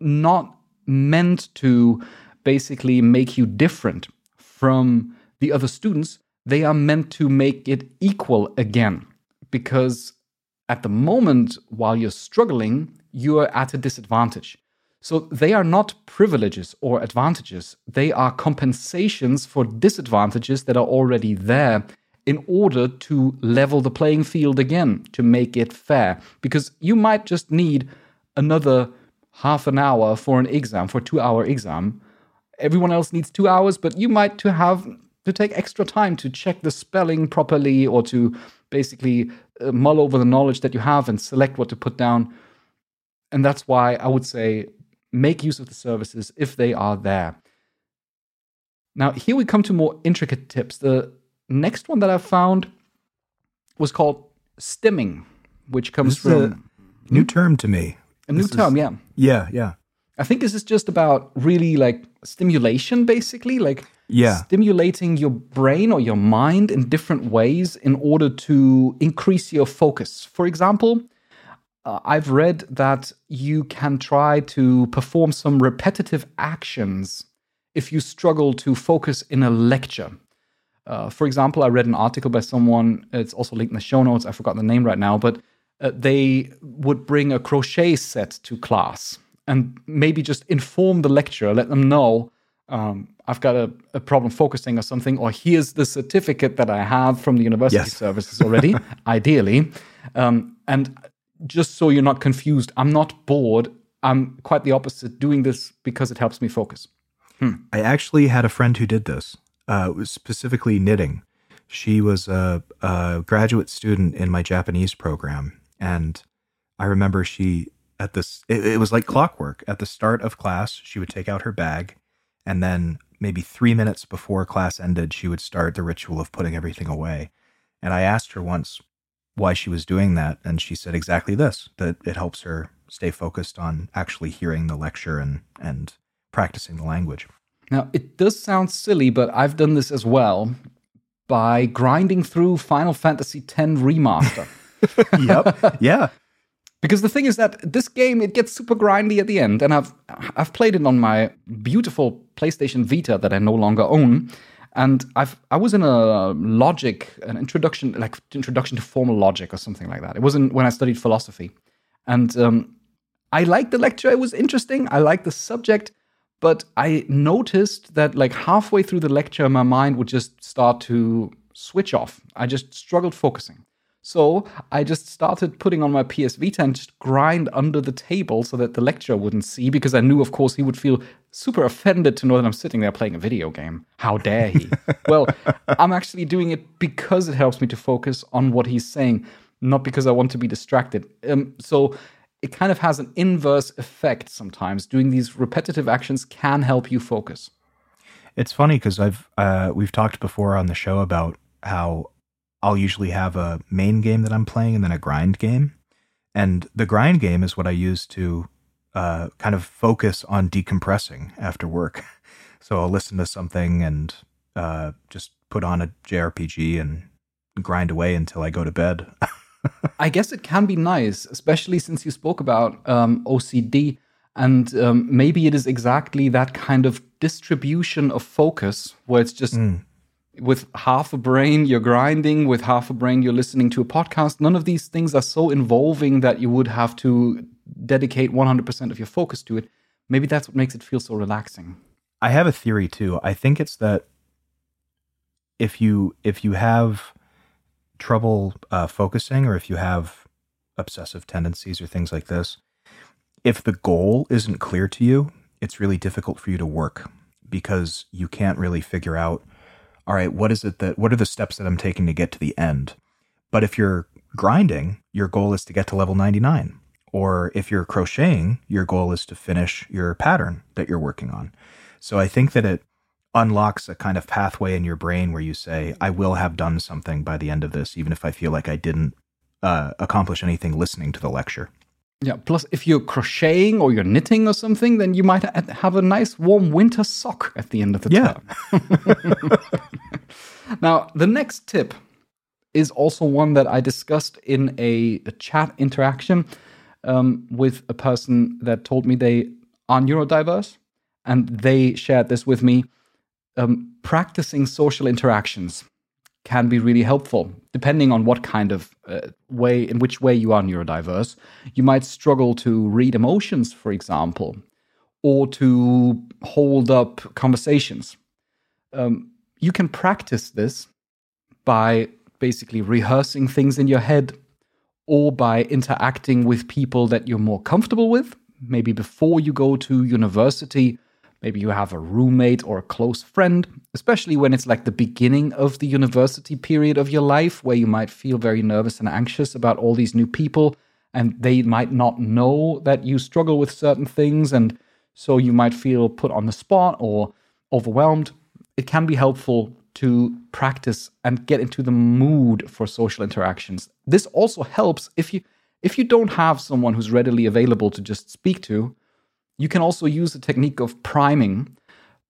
not meant to basically make you different from the other students. They are meant to make it equal again. Because at the moment, while you're struggling, you are at a disadvantage. So they are not privileges or advantages, they are compensations for disadvantages that are already there in order to level the playing field again, to make it fair. Because you might just need another half an hour for an exam, for two hour exam. Everyone else needs two hours, but you might to have to take extra time to check the spelling properly or to basically uh, mull over the knowledge that you have and select what to put down. And that's why I would say make use of the services if they are there. Now, here we come to more intricate tips. The next one that I found was called stimming, which comes from a new term to me. a new This is- term, yeah. Yeah, yeah. I think this is just about really like stimulation, basically, like Yeah. stimulating your brain or your mind in different ways in order to increase your focus. For example, uh, I've read that you can try to perform some repetitive actions if you struggle to focus in a lecture. Uh, for example, I read an article by someone, it's also linked in the show notes, I forgot the name right now, but uh, they would bring a crochet set to class and maybe just inform the lecturer, let them know um, I've got a, a problem focusing or something, or here's the certificate that I have from the university Yes. services already, ideally. Um, and just so you're not confused, I'm not bored. I'm quite the opposite, doing this because it helps me focus. I actually had a friend who did this, uh, specifically knitting. She was a, a graduate student in my Japanese program. And I remember she, at this, it, it was like clockwork. At the start of class, she would take out her bag. And then maybe three minutes before class ended, she would start the ritual of putting everything away. And I asked her once why she was doing that. And she said exactly this that it helps her stay focused on actually hearing the lecture and, and practicing the language. Now, it does sound silly, but I've done this as well by grinding through Final Fantasy X Remaster. yep. Yeah. Because the thing is that this game it gets super grindy at the end, and I've I've played it on my beautiful PlayStation Vita that I no longer own, and I've I was in a logic, an introduction like introduction to formal logic or something like that. It wasn't when I studied philosophy, and um, I liked the lecture. It was interesting. I liked the subject, but I noticed that like halfway through the lecture, my mind would just start to switch off. I just struggled focusing. So I just started putting on my PS Vita and just grind under the table so that the lecturer wouldn't see, because I knew, of course, he would feel super offended to know that I'm sitting there playing a video game. How dare he? well, I'm actually doing it because it helps me to focus on what he's saying, not because I want to be distracted. Um, so it kind of has an inverse effect sometimes. Doing these repetitive actions can help you focus. It's funny because I've uh, we've talked before on the show about how I'll usually have a main game that I'm playing and then a grind game, and the grind game is what I use to uh, kind of focus on decompressing after work. So I'll listen to something and uh, just put on a JRPG and grind away until I go to bed. I guess it can be nice, especially since you spoke about um, OCD. And um, maybe it is exactly that kind of distribution of focus where it's just with half a brain you're grinding, with half a brain you're listening to a podcast. None of these things are so involving that you would have to dedicate 100% of your focus to it. Maybe that's what makes it feel so relaxing. I have a theory too. I think it's that if you if you have trouble uh, focusing or if you have obsessive tendencies or things like this, if the goal isn't clear to you, it's really difficult for you to work because you can't really figure out, all right, what is it that, what are the steps that I'm taking to get to the end? But if you're grinding, your goal is to get to level 99. Or if you're crocheting, your goal is to finish your pattern that you're working on. So I think that it unlocks a kind of pathway in your brain where you say, I will have done something by the end of this, even if I feel like I didn't uh, accomplish anything listening to the lecture. Yeah. Plus, if you're crocheting or you're knitting or something, then you might have a nice warm winter sock at the end of the yeah. term. now, the next tip is also one that I discussed in a, a chat interaction um, with a person that told me they are neurodiverse, and they shared this with me. Um, practicing social interactions can be really helpful. Depending on what kind of uh, way in which way you are neurodiverse you might struggle to read emotions for example or to hold up conversations. Um, you can practice this by basically rehearsing things in your head or by interacting with people that you're more comfortable with. Maybe before you go to university Maybe you have a roommate or a close friend, especially when it's like the beginning of the university period of your life where you might feel very nervous and anxious about all these new people and they might not know that you struggle with certain things and so you might feel put on the spot or overwhelmed. It can be helpful to practice and get into the mood for social interactions. This also helps if you if you don't have someone who's readily available to just speak to, you can also use the technique of priming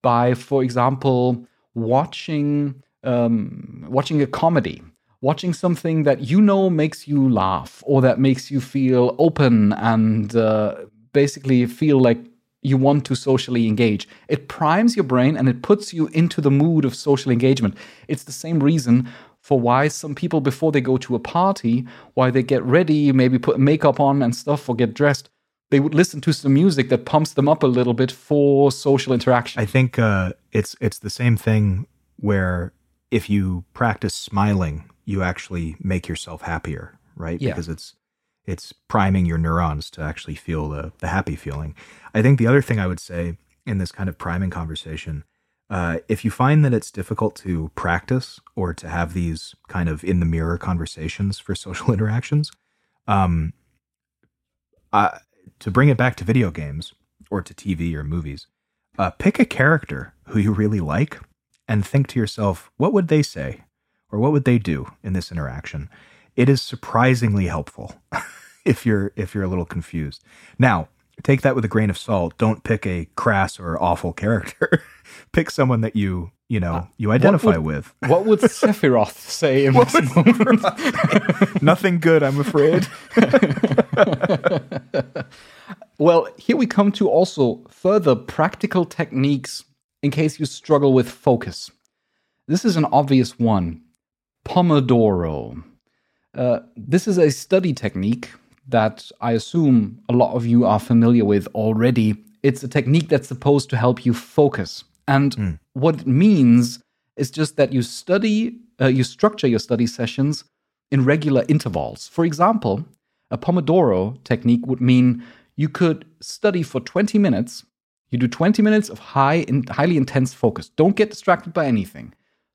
by, for example, watching um, watching a comedy, watching something that you know makes you laugh or that makes you feel open and uh, basically feel like you want to socially engage. It primes your brain and it puts you into the mood of social engagement. It's the same reason for why some people before they go to a party, why they get ready, maybe put makeup on and stuff or get dressed, they would listen to some music that pumps them up a little bit for social interaction. I think uh, it's it's the same thing where if you practice smiling, you actually make yourself happier, right? Yeah. Because it's it's priming your neurons to actually feel the the happy feeling. I think the other thing I would say in this kind of priming conversation, uh, if you find that it's difficult to practice or to have these kind of in the mirror conversations for social interactions, um, I, to bring it back to video games or to TV or movies, uh, pick a character who you really like and think to yourself, what would they say or what would they do in this interaction? It is surprisingly helpful if you're if you're a little confused. Now, take that with a grain of salt. Don't pick a crass or awful character. pick someone that you you know you identify would, with. What would Sephiroth say in this moment? Nothing good, I'm afraid. well, here we come to also further practical techniques in case you struggle with focus. This is an obvious one Pomodoro. Uh, this is a study technique that I assume a lot of you are familiar with already. It's a technique that's supposed to help you focus. And mm. what it means is just that you study, uh, you structure your study sessions in regular intervals. For example, a Pomodoro technique would mean you could study for 20 minutes. You do 20 minutes of high in, highly intense focus. Don't get distracted by anything.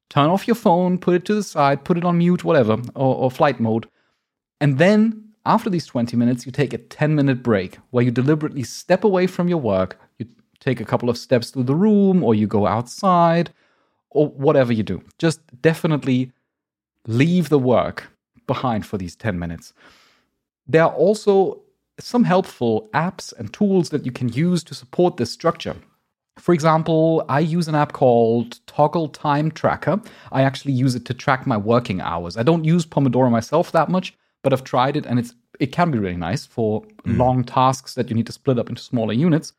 Turn off your phone, put it to the side, put it on mute, whatever, or, or flight mode. And then after these 20 minutes, you take a 10 minute break where you deliberately step away from your work. You take a couple of steps through the room, or you go outside, or whatever you do. Just definitely leave the work behind for these 10 minutes. There are also some helpful apps and tools that you can use to support this structure. For example, I use an app called Toggl Time Tracker. I actually use it to track my working hours. I don't use Pomodoro myself that much, but I've tried it and it's it can be really nice for mm. long tasks that you need to split up into smaller units.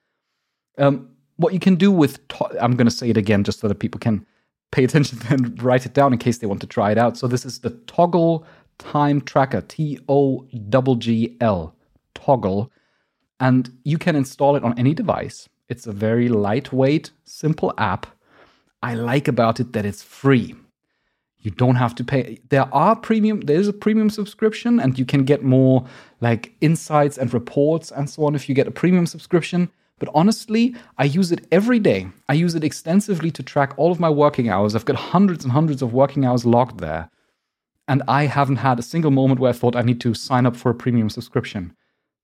Um, what you can do with to- I'm going to say it again just so that people can pay attention and write it down in case they want to try it out. So this is the Toggl Time Tracker, T O G L Toggl, and you can install it on any device. It's a very lightweight, simple app. I like about it that it's free. You don't have to pay. There are premium, there's a premium subscription, and you can get more like insights and reports and so on if you get a premium subscription. But honestly, I use it every day. I use it extensively to track all of my working hours. I've got hundreds and hundreds of working hours logged there. And I haven't had a single moment where I thought I need to sign up for a premium subscription.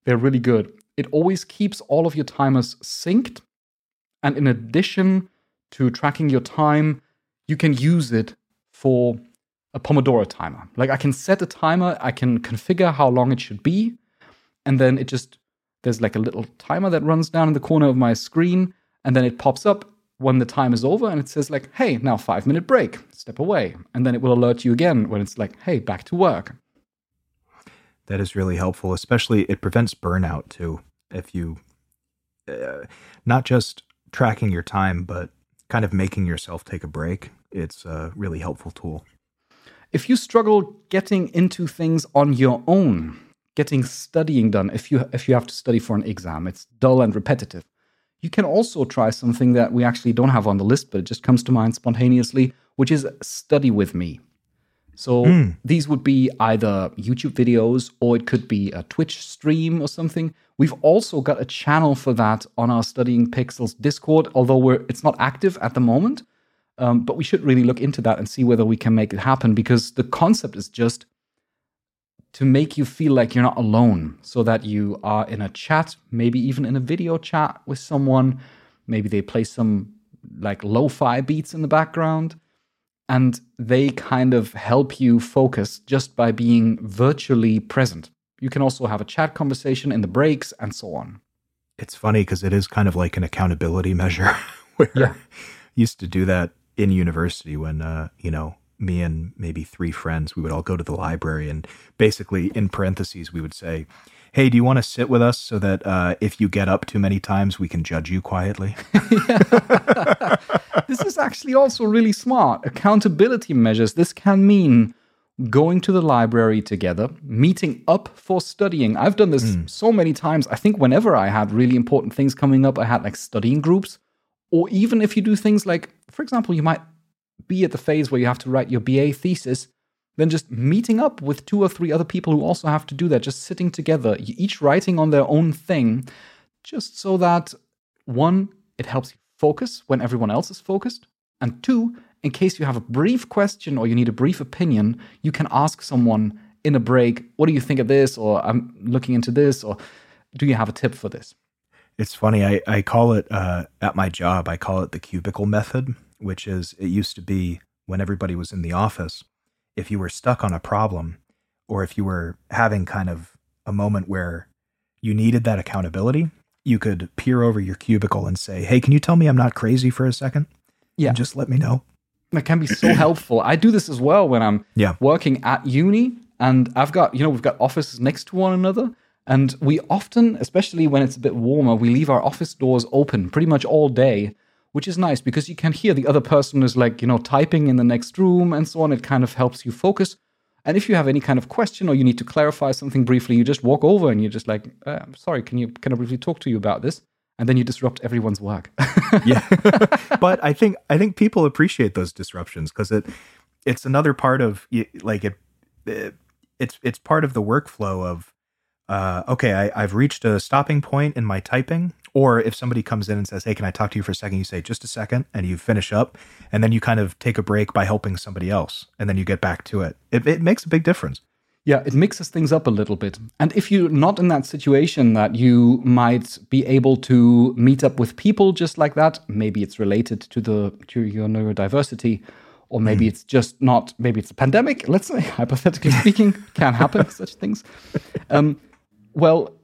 They're really good. It always keeps all of your timers synced. And in addition to tracking your time, you can use it for a Pomodoro timer. Like I can set a timer, I can configure how long it should be, and then it just there's like a little timer that runs down in the corner of my screen, and then it pops up when the time is over and it says like, "Hey, now 5 minute break. Step away." And then it will alert you again when it's like, "Hey, back to work." That is really helpful, especially it prevents burnout too. If you uh, not just tracking your time, but kind of making yourself take a break, it's a really helpful tool. If you struggle getting into things on your own, getting studying done, if you if you have to study for an exam, it's dull and repetitive. You can also try something that we actually don't have on the list, but it just comes to mind spontaneously, which is study with me. So mm. these would be either YouTube videos or it could be a Twitch stream or something. We've also got a channel for that on our Studying Pixels Discord, although we're it's not active at the moment. Um, but we should really look into that and see whether we can make it happen because the concept is just to make you feel like you're not alone so that you are in a chat, maybe even in a video chat with someone. Maybe they play some like lo fi beats in the background and they kind of help you focus just by being virtually present. You can also have a chat conversation in the breaks and so on. It's funny because it is kind of like an accountability measure where yeah. used to do that in university when uh, you know me and maybe three friends we would all go to the library and basically in parentheses we would say hey do you want to sit with us so that uh, if you get up too many times we can judge you quietly? This is actually also really smart. Accountability measures this can mean going to the library together meeting up for studying. I've done this mm. so many times. I think whenever i had really important things coming up i had like studying groups. Or even if you do things like, for example, you might be at the phase where you have to write your BA thesis, then just meeting up with two or three other people who also have to do that, just sitting together, each writing on their own thing, just so that one, it helps you focus when everyone else is focused, and two, in case you have a brief question or you need a brief opinion, you can ask someone in a break, what do you think of this? Or I'm looking into this, or do you have a tip for this? It's funny. I, I call it uh, at my job, I call it the cubicle method, which is it used to be when everybody was in the office, if you were stuck on a problem or if you were having kind of a moment where you needed that accountability, you could peer over your cubicle and say, Hey, can you tell me I'm not crazy for a second? Yeah. And just let me know. That can be so helpful. I do this as well when I'm yeah. working at uni and I've got, you know, we've got offices next to one another. And we often, especially when it's a bit warmer, we leave our office doors open pretty much all day, which is nice because you can hear the other person is like, you know, typing in the next room and so on. It kind of helps you focus. And if you have any kind of question or you need to clarify something briefly, you just walk over and you're just like, uh, sorry, can you can I briefly talk to you about this? And then you disrupt everyone's work. yeah, but I think I think people appreciate those disruptions because it it's another part of like it, it it's it's part of the workflow of uh, okay, I, I've reached a stopping point in my typing. Or if somebody comes in and says, Hey, can I talk to you for a second? You say, Just a second. And you finish up. And then you kind of take a break by helping somebody else. And then you get back to it. It, it makes a big difference. Yeah, it mixes things up a little bit. And if you're not in that situation that you might be able to meet up with people just like that, maybe it's related to the to your neurodiversity, or maybe mm. it's just not. Maybe it's a pandemic. Let's say, hypothetically speaking, can happen such things. Um, well,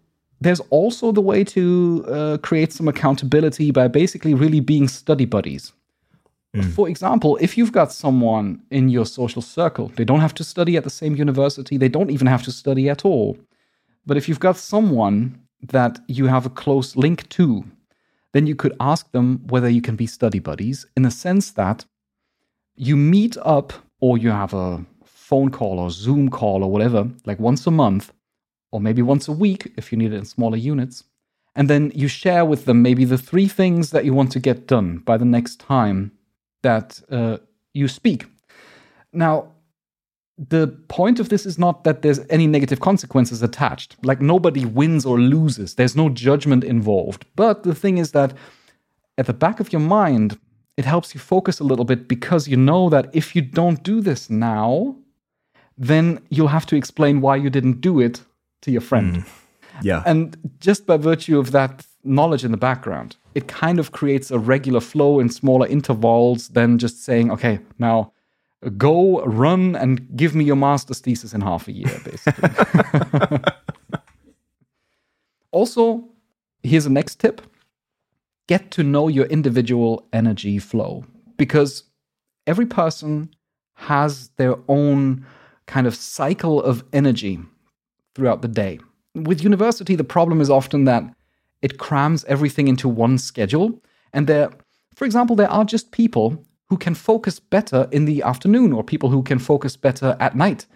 there's also the way to uh, create some accountability by basically really being study buddies. Mm. For example, if you've got someone in your social circle, they don't have to study at the same university, they don't even have to study at all. But if you've got someone that you have a close link to, then you could ask them whether you can be study buddies in the sense that you meet up or you have a phone call or Zoom call or whatever, like once a month, or maybe once a week if you need it in smaller units. And then you share with them maybe the three things that you want to get done by the next time that uh, you speak. Now, the point of this is not that there's any negative consequences attached. Like nobody wins or loses, there's no judgment involved. But the thing is that at the back of your mind, it helps you focus a little bit because you know that if you don't do this now, then you'll have to explain why you didn't do it to your friend. Mm. Yeah. And just by virtue of that knowledge in the background, it kind of creates a regular flow in smaller intervals than just saying, okay, now go run and give me your master's thesis in half a year, basically. also, here's a next tip get to know your individual energy flow because every person has their own kind of cycle of energy throughout the day. With university, the problem is often that it crams everything into one schedule. And there, for example, there are just people who can focus better in the afternoon or people who can focus better at night.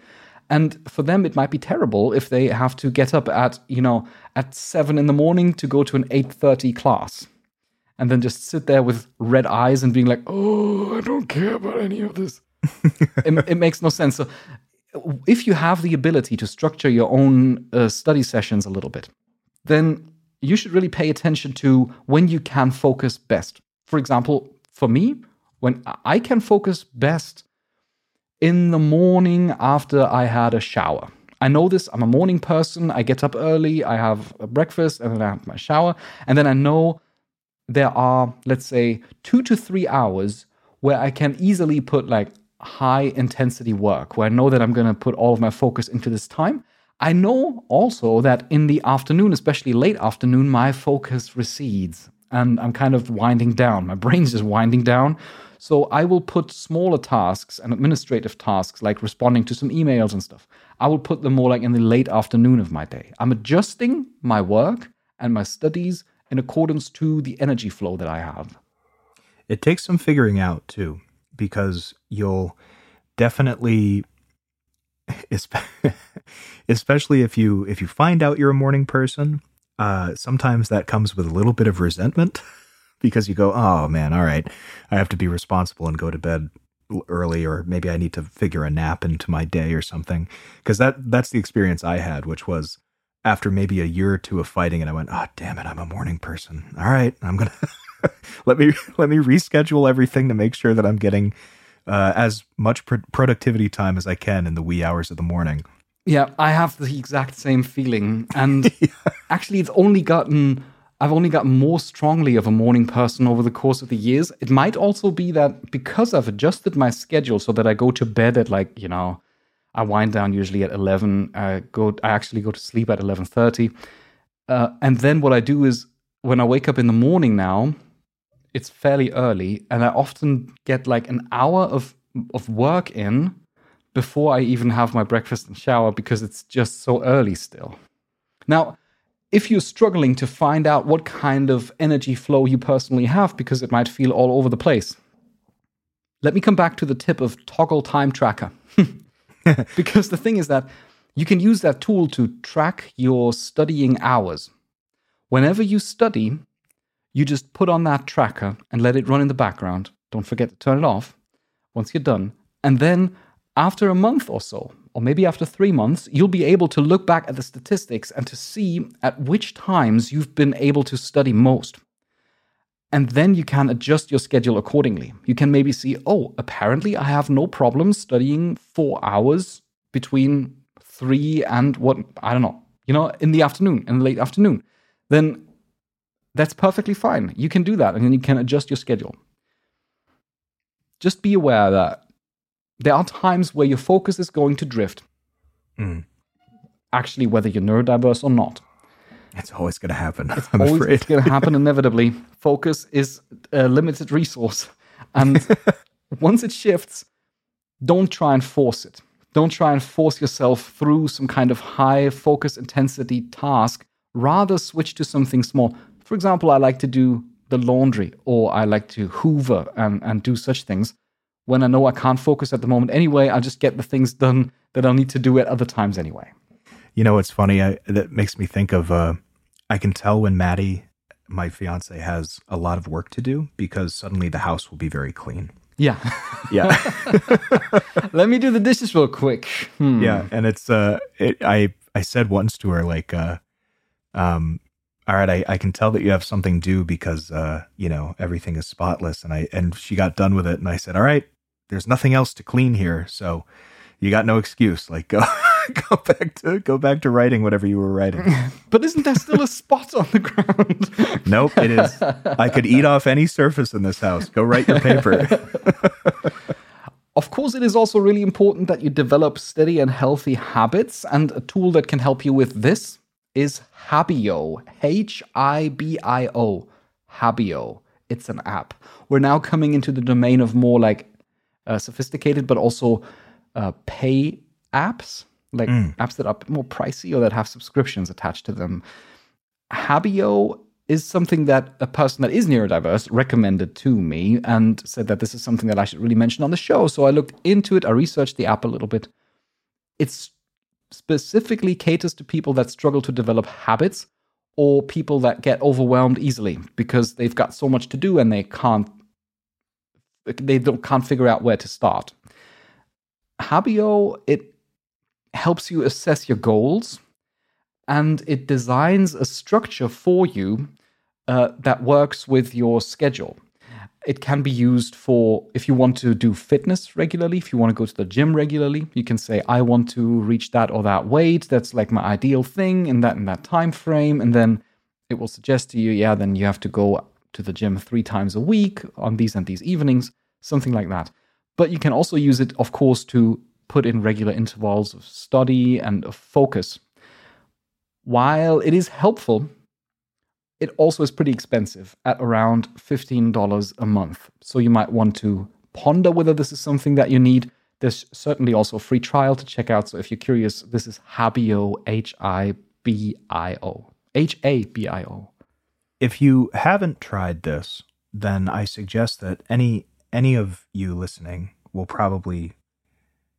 And for them, it might be terrible if they have to get up at, you know, at seven in the morning to go to an 8.30 class and then just sit there with red eyes and being like, oh, I don't care about any of this. it, it, makes no sense. So if you have the ability to structure your own uh, study sessions a little bit, then you should really pay attention to when you can focus best. For example, for me, when I can focus best in the morning after I had a shower. I know this, I'm a morning person. I get up early, I have a breakfast, and then I have my shower. And then I know there are, let's say, two to three hours where I can easily put like high intensity work, where I know that I'm going to put all of my focus into this time. I know also that in the afternoon, especially late afternoon, my focus recedes and I'm kind of winding down. My brain's just winding down. So I will put smaller tasks and administrative tasks like responding to some emails and stuff. I will put them more like in the late afternoon of my day. I'm adjusting my work and my studies in accordance to the energy flow that I have. It takes some figuring out too, because you'll definitely especially if you if you find out you're a morning person uh, sometimes that comes with a little bit of resentment because you go oh man all right i have to be responsible and go to bed early or maybe i need to figure a nap into my day or something because that that's the experience i had which was after maybe a year or two of fighting and I went, "Oh, damn it, I'm a morning person. All right, I'm to let me let me reschedule everything to make sure that I'm getting uh, as much pro- productivity time as I can in the wee hours of the morning." Yeah, I have the exact same feeling and yeah. actually it's only gotten I've only gotten more strongly of a morning person over the course of the years. It might also be that because I've adjusted my schedule so that I go to bed at like, you know, I wind down usually at 11. I go. I actually go to sleep at 11:30. Uh, and then what I do is when I wake up in the morning now, it's fairly early, and I often get like an hour of of work in before I even have my breakfast and shower because it's just so early still. Now, if you're struggling to find out what kind of energy flow you personally have because it might feel all over the place, let me come back to the tip of Toggl time tracker. because the thing is that you can use that tool to track your studying hours. Whenever you study, you just put on that tracker and let it run in the background. Don't forget to turn it off once you're done. And then after a month or so, or maybe after three months, you'll be able to look back at the statistics and to see at which times you've been able to study most. And then you can adjust your schedule accordingly. You can maybe see, oh, apparently I have no problem studying four hours between three and what, I don't know, you know, in the afternoon, in the late afternoon. Then that's perfectly fine. You can do that and then you can adjust your schedule. Just be aware that there are times where your focus is going to drift. Mm. Actually, whether you're neurodiverse or not. It's always going to happen. It's I'm always, afraid. going to happen inevitably. Focus is a limited resource. And once it shifts, don't try and force it. Don't try and force yourself through some kind of high focus intensity task. Rather, switch to something small. For example, I like to do the laundry or I like to hoover and, and do such things. When I know I can't focus at the moment anyway, I just get the things done that I'll need to do at other times anyway. You know, what's funny. I, that makes me think of uh, I can tell when Maddie, my fiance, has a lot of work to do because suddenly the house will be very clean. Yeah. Yeah. Let me do the dishes real quick. Hmm. Yeah, and it's uh, it, I I said once to her like, uh, um, all right, I, I can tell that you have something due because uh, you know everything is spotless, and I and she got done with it, and I said, all right, there's nothing else to clean here, so you got no excuse. Like go go back to go back to writing whatever you were writing. But isn't there still a spot on the ground? nope, it is. I could eat off any surface in this house. Go write your paper. Of course, it is also really important that you develop steady and healthy habits, and a tool that can help you with this is Habio. H I B I O. Habio. It's an app. We're now coming into the domain of more like uh, sophisticated, but also uh, pay apps, like apps that are more pricey or that have subscriptions attached to them. Habio is something that a person that is neurodiverse recommended to me and said that this is something that I should really mention on the show. So I looked into it, I researched the app a little bit. It's specifically caters to people that struggle to develop habits or people that get overwhelmed easily because they've got so much to do and they can't they don't can't figure out where to start. Habio it helps you assess your goals and it designs a structure for you uh, that works with your schedule. It can be used for if you want to do fitness regularly, if you want to go to the gym regularly, you can say, I want to reach that or that weight. That's like my ideal thing in that in that time frame. And then it will suggest to you, yeah, then you have to go to the gym three times a week on these and these evenings, something like that. But you can also use it, of course, to put in regular intervals of study and of focus while it is helpful, it also is pretty expensive at around $15 a month. So you might want to ponder whether this is something that you need. There's certainly also a free trial to check out. So if you're curious, this is Habio, H I B I O. H A B I O. if you haven't tried this, then I suggest that any any of you listening will probably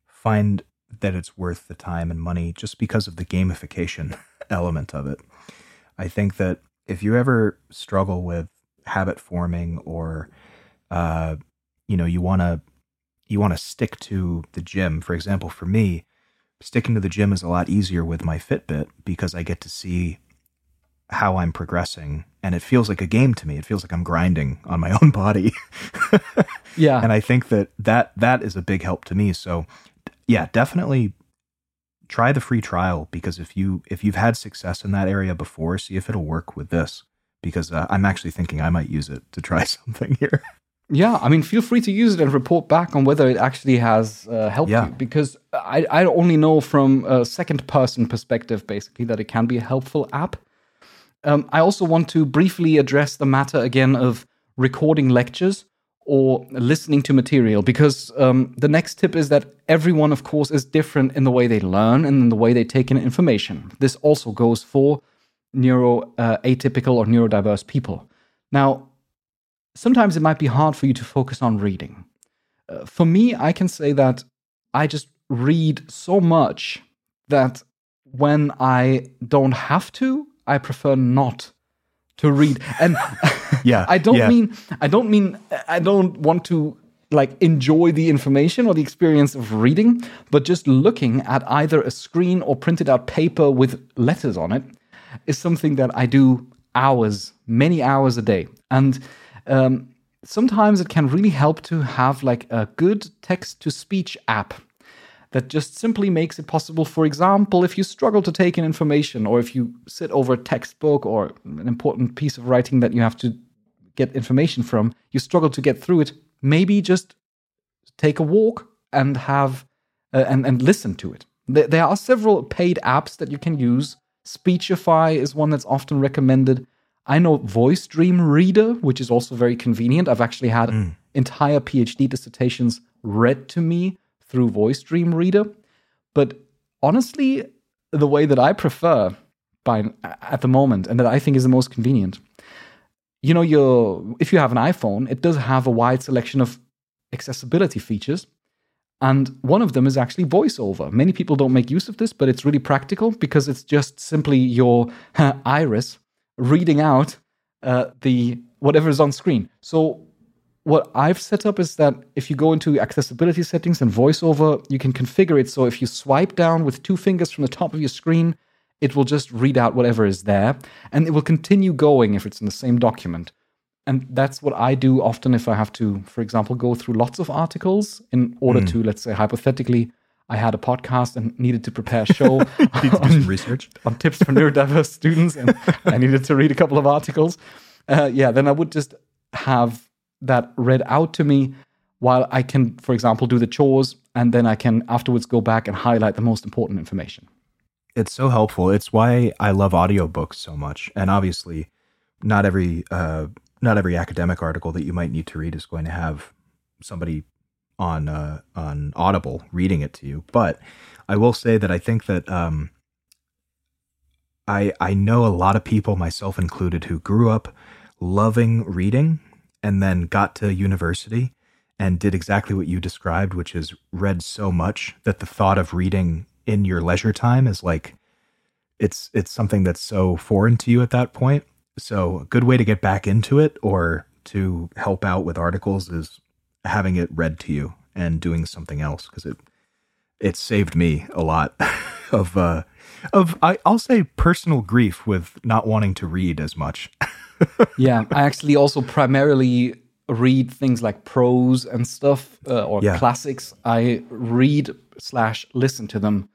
find that it's worth the time and money just because of the gamification element of it. I think that if you ever struggle with habit forming or uh, you know you want to you want to stick to the gym, for example, for me, sticking to the gym is a lot easier with my Fitbit because I get to see how I'm progressing and it feels like a game to me. It feels like I'm grinding on my own body. Yeah. and I think that that that is a big help to me. So yeah, definitely try the free trial because if you if you've had success in that area before, see if it'll work with this because uh, I'm actually thinking I might use it to try something here. Yeah, I mean, feel free to use it and report back on whether it actually has uh, helped Yeah. you. Because I, I only know from a second person perspective, basically, that it can be a helpful app. Um, I also want to briefly address the matter again of recording lectures or listening to material because um, the next tip is that everyone, of course, is different in the way they learn and in the way they take in information. This also goes for neuro uh, atypical or neurodiverse people. Now, sometimes it might be hard for you to focus on reading. Uh, for me, I can say that I just read so much that when I don't have to, I prefer not to read. And Yeah, I don't yeah. mean I don't mean I don't want to like enjoy the information or the experience of reading, but just looking at either a screen or printed out paper with letters on it is something that I do hours, many hours a day. And um, sometimes it can really help to have like a good text to speech app that just simply makes it possible. For example, if you struggle to take in information, or if you sit over a textbook or an important piece of writing that you have to get information from, you struggle to get through it, maybe just take a walk and have uh, and and listen to it. There, there are several paid apps that you can use. Speechify is one that's often recommended. I know Voice Dream Reader, which is also very convenient. I've actually had entire PhD dissertations read to me through Voice Dream Reader. But honestly, the way that I prefer by at the moment and that I think is the most convenient, you know, your if you have an iPhone, it does have a wide selection of accessibility features. And one of them is actually voiceover. Many people don't make use of this, but it's really practical because it's just simply your iris reading out uh, the whatever is on screen. So what I've set up is that if you go into accessibility settings and voiceover, you can configure it so if you swipe down with two fingers from the top of your screen, it will just read out whatever is there and it will continue going if it's in the same document. And that's what I do often if I have to, for example, go through lots of articles in order to, let's say, hypothetically, I had a podcast and needed to prepare a show some research. on tips for neurodiverse students, and I needed to read a couple of articles. Uh, yeah, then I would just have that read out to me while I can, for example, do the chores, and then I can afterwards go back and highlight the most important information. It's so helpful. It's why I love audiobooks so much. And obviously, not every uh, not every academic article that you might need to read is going to have somebody on uh, on Audible reading it to you. But I will say that I think that um, I I know a lot of people, myself included, who grew up loving reading and then got to university and did exactly what you described, which is read so much that the thought of reading in your leisure time is like it's it's something that's so foreign to you at that point. So a good way to get back into it or to help out with articles is having it read to you and doing something else because it it saved me a lot of uh of I, I'll say personal grief with not wanting to read as much. yeah, I actually also primarily read things like prose and stuff uh, or Yeah. classics. I read slash listen to them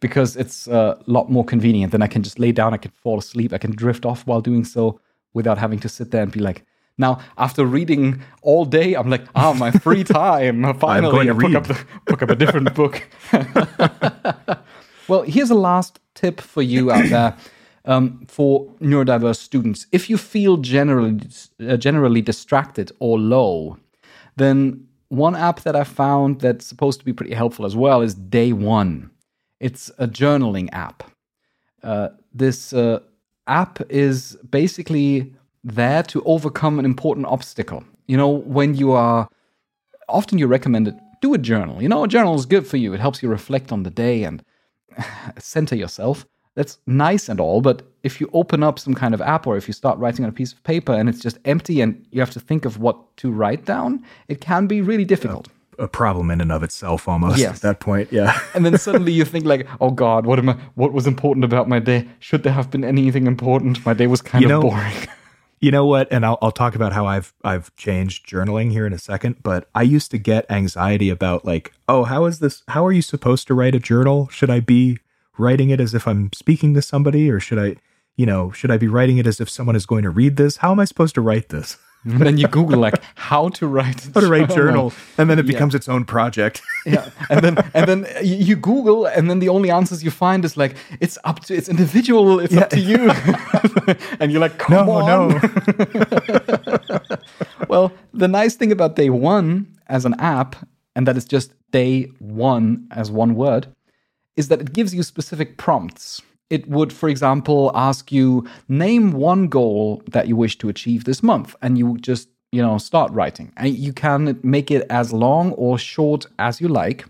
because it's a lot more convenient. Then I can just lay down, I can fall asleep, I can drift off while doing so without having to sit there and be like. Now, after reading all day, I'm like, ah, my free time. Finally, I'm going to pick read. up, the, pick up a different book. Well, here's a last tip for you out there um, for neurodiverse students. If you feel generally uh, generally distracted or low, then one app that I found that's supposed to be pretty helpful as well is Day One. It's a journaling app. Uh, this uh, app is basically there to overcome an important obstacle. You know, when you are often you're recommended do a journal. You know, a journal is good for you. It helps you reflect on the day and center yourself. That's nice and all, but if you open up some kind of app or if you start writing on a piece of paper and it's just empty and you have to think of what to write down, it can be really difficult. a problem in and of itself almost Yes. at that point. Yeah. and then suddenly you think like, "Oh God, what am I? What was important about my day? Should there have been anything important? My day was kind You of know- boring." You know what? And I'll, I'll talk about how I've I've changed journaling here in a second. But I used to get anxiety about like, oh, how is this? How are you supposed to write a journal? Should I be writing it as if I'm speaking to somebody, or should I, you know, should I be writing it as if someone is going to read this? How am I supposed to write this? and then you Google like how to write a How to write journal, and then it becomes its own project. yeah and then and then you google and then the only answers you find is like it's up to it's individual it's up to you and you're like come no, on no. well the nice thing about day one as an app and that is just day one as one word is that it gives you specific prompts it would for example ask you name one goal that you wish to achieve this month and you just you know start writing and you can make it as long or short as you like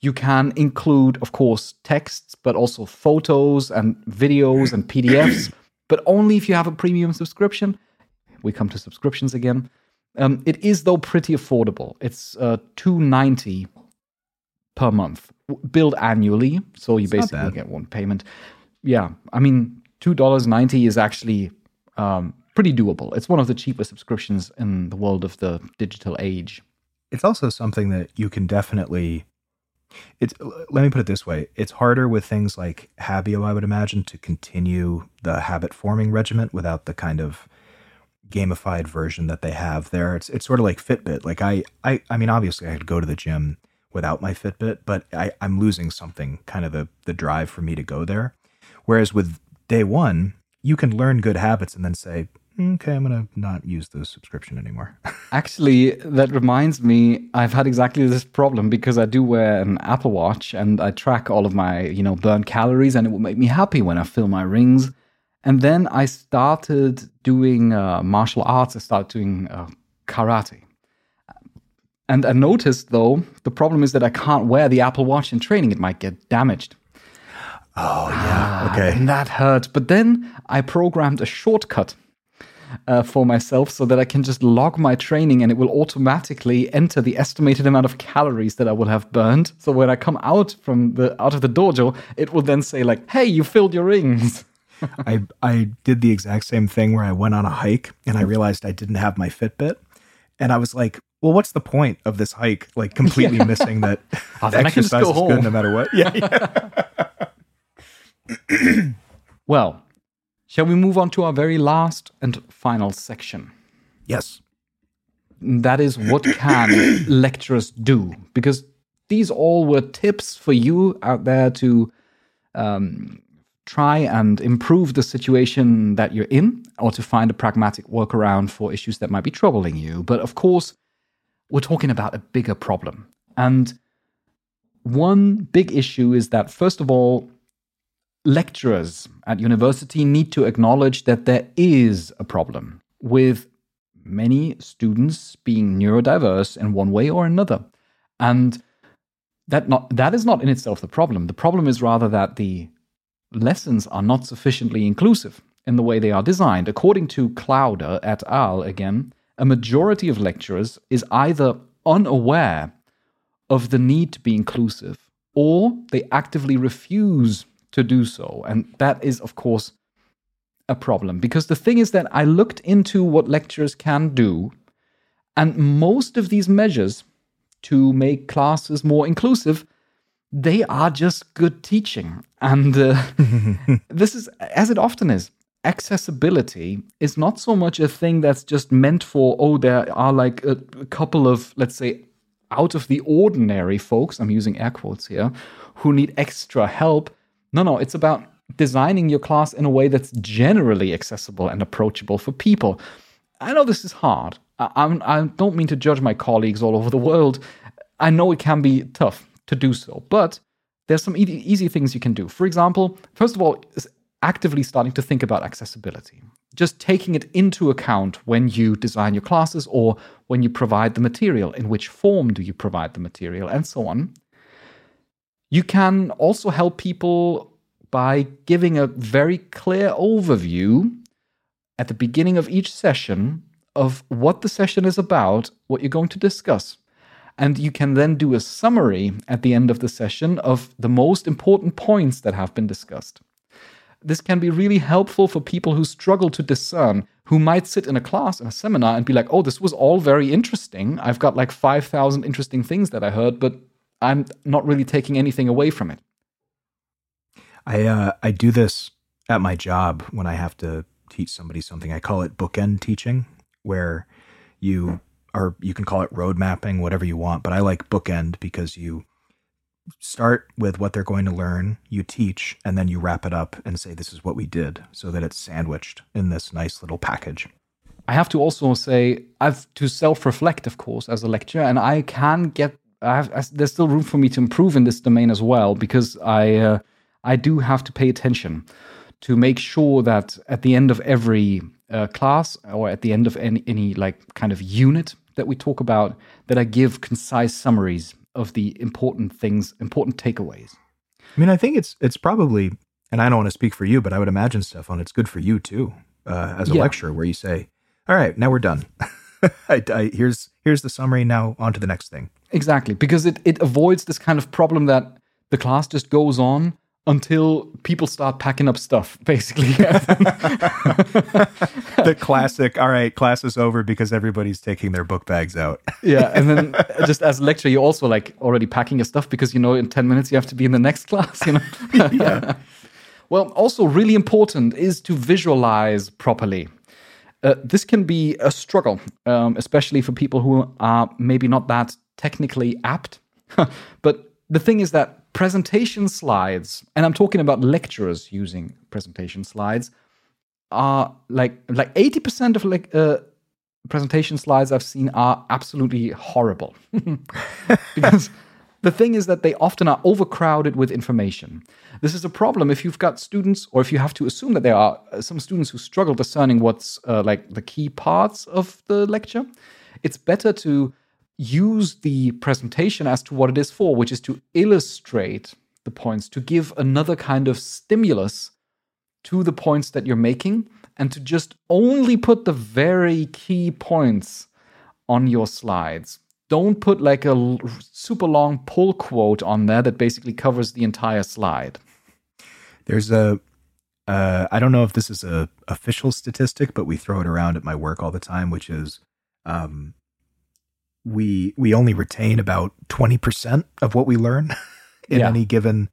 you can include, of course, texts, but also photos and videos and PDFs, but only if you have a premium subscription. We come to subscriptions again. Um, it is though pretty affordable. It's uh, two ninety per month, billed annually, so you not basically get one payment. Yeah, I mean, two dollars ninety is actually um, pretty doable. It's one of the cheapest subscriptions in the world of the digital age. it's also something that you can definitely it's let me put it this way it's harder with things like habio i would imagine to continue the habit forming regiment without the kind of gamified version that they have there it's it's sort of like fitbit like i i i mean obviously i could go to the gym without my fitbit but i i'm losing something kind of the the drive for me to go there whereas with day one you can learn good habits and then say okay i'm gonna not use the subscription anymore Actually, that reminds me, I've had exactly this problem because I do wear an Apple Watch and I track all of my, you know, burned calories and it will make me happy when I fill my rings. And then I started doing uh, martial arts, I started doing uh, karate. And I noticed though, the problem is that I can't wear the Apple Watch in training, it might get damaged. oh yeah okay And that hurt. But then I programmed a shortcut uh, for myself so that I can just log my training and it will automatically enter the estimated amount of calories that I will have burned. So when I come out from the out of the dojo, it will then say like, "Hey, you filled your rings." I I did the exact same thing where I went on a hike and I realized I didn't have my Fitbit, and I was like, "Well, what's the point of this hike? Like completely missing that Oh, then I can just exercise is good no matter what." Yeah, yeah. Well, shall we move on to our very last and final section? yes. that is what can lecturers do because these all were tips for you out there to um, try and improve the situation that you're in or to find a pragmatic workaround for issues that might be troubling you but of course we're talking about a bigger problem and one big issue is that first of all lecturers at university need to acknowledge that there is a problem with many students being neurodiverse in one way or another. And that not that is not in itself the problem. The problem is rather that the lessons are not sufficiently inclusive in the way they are designed. According to Clouder et al. again, a majority of lecturers is either unaware of the need to be inclusive or they actively refuse to do so. And that is, of course, a problem because the thing is that I looked into what lecturers can do, and most of these measures to make classes more inclusive, they are just good teaching. And uh, this is, as it often is, accessibility is not so much a thing that's just meant for, oh, there are like a, a couple of, let's say, out of the ordinary folks, I'm using air quotes here, who need extra help. No, no, it's about designing your class in a way that's generally accessible and approachable for people. I know this is hard. I, I'm, I don't mean to judge my colleagues all over the world. I know it can be tough to do so, but there's some easy, things you can do. For example, first of all, actively starting to think about accessibility. Just taking it into account when you design your classes or when you provide the material. In which form do you provide the material, and so on. You can also help people by giving a very clear overview at the beginning of each session of what the session is about, what you're going to discuss. And you can then do a summary at the end of the session of the most important points that have been discussed. This can be really helpful for people who struggle to discern, who might sit in a class, in a seminar, and be like, oh, this was all very interesting. I've got like 5,000 interesting things that I heard, but I'm not really taking anything away from it. I uh, I do this at my job when I have to teach somebody something. I call it bookend teaching, where you are you can call it road mapping, whatever you want, but I like bookend because you start with what they're going to learn, you teach, and then you wrap it up and say this is what we did, so that it's sandwiched in this nice little package. I have to also say I have to self-reflect, of course, as a lecturer, and I can get. I have, I, there's still room for me to improve in this domain as well because I uh, I do have to pay attention to make sure that at the end of every uh, class or at the end of any, any like kind of unit that we talk about, that I give concise summaries of the important things, important takeaways. I mean, I think it's it's probably, and I don't want to speak for you, but I would imagine, Stefan, it's good for you too, uh, as a Yeah. lecturer, where you say, "All right, now we're done. I, I, here's here's the summary. Now on to the next thing." Exactly, because it, it avoids this kind of problem that the class just goes on until people start packing up stuff, basically. the classic. All right, class is over because everybody's taking their book bags out. yeah, and then just as a lecturer, you're also like already packing your stuff because you know in 10 minutes you have to be in the next class, you know? yeah. Well, also really important is to visualize properly. Uh, this can be a struggle, um, especially for people who are maybe not that technically apt. but the thing is that presentation slides, and I'm talking about lecturers using presentation slides, are like like 80% of like uh, presentation slides I've seen are absolutely horrible. because the thing is that they often are overcrowded with information. This is a problem if you've got students, or if you have to assume that there are uh, some students who struggle discerning what's uh, like the key parts of the lecture. It's better to use the presentation as to what it is for, which is to illustrate the points, to give another kind of stimulus to the points that you're making, and to just only put the very key points on your slides. Don't put like a super long pull quote on there that basically covers the entire slide. There's a uh, I don't know if this is a official statistic, but we throw it around at my work all the time, which is um, we we only retain about twenty percent of what we learn in Yeah. any given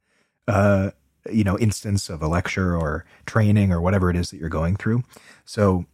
uh, you know instance of a lecture or training or whatever it is that you're going through. So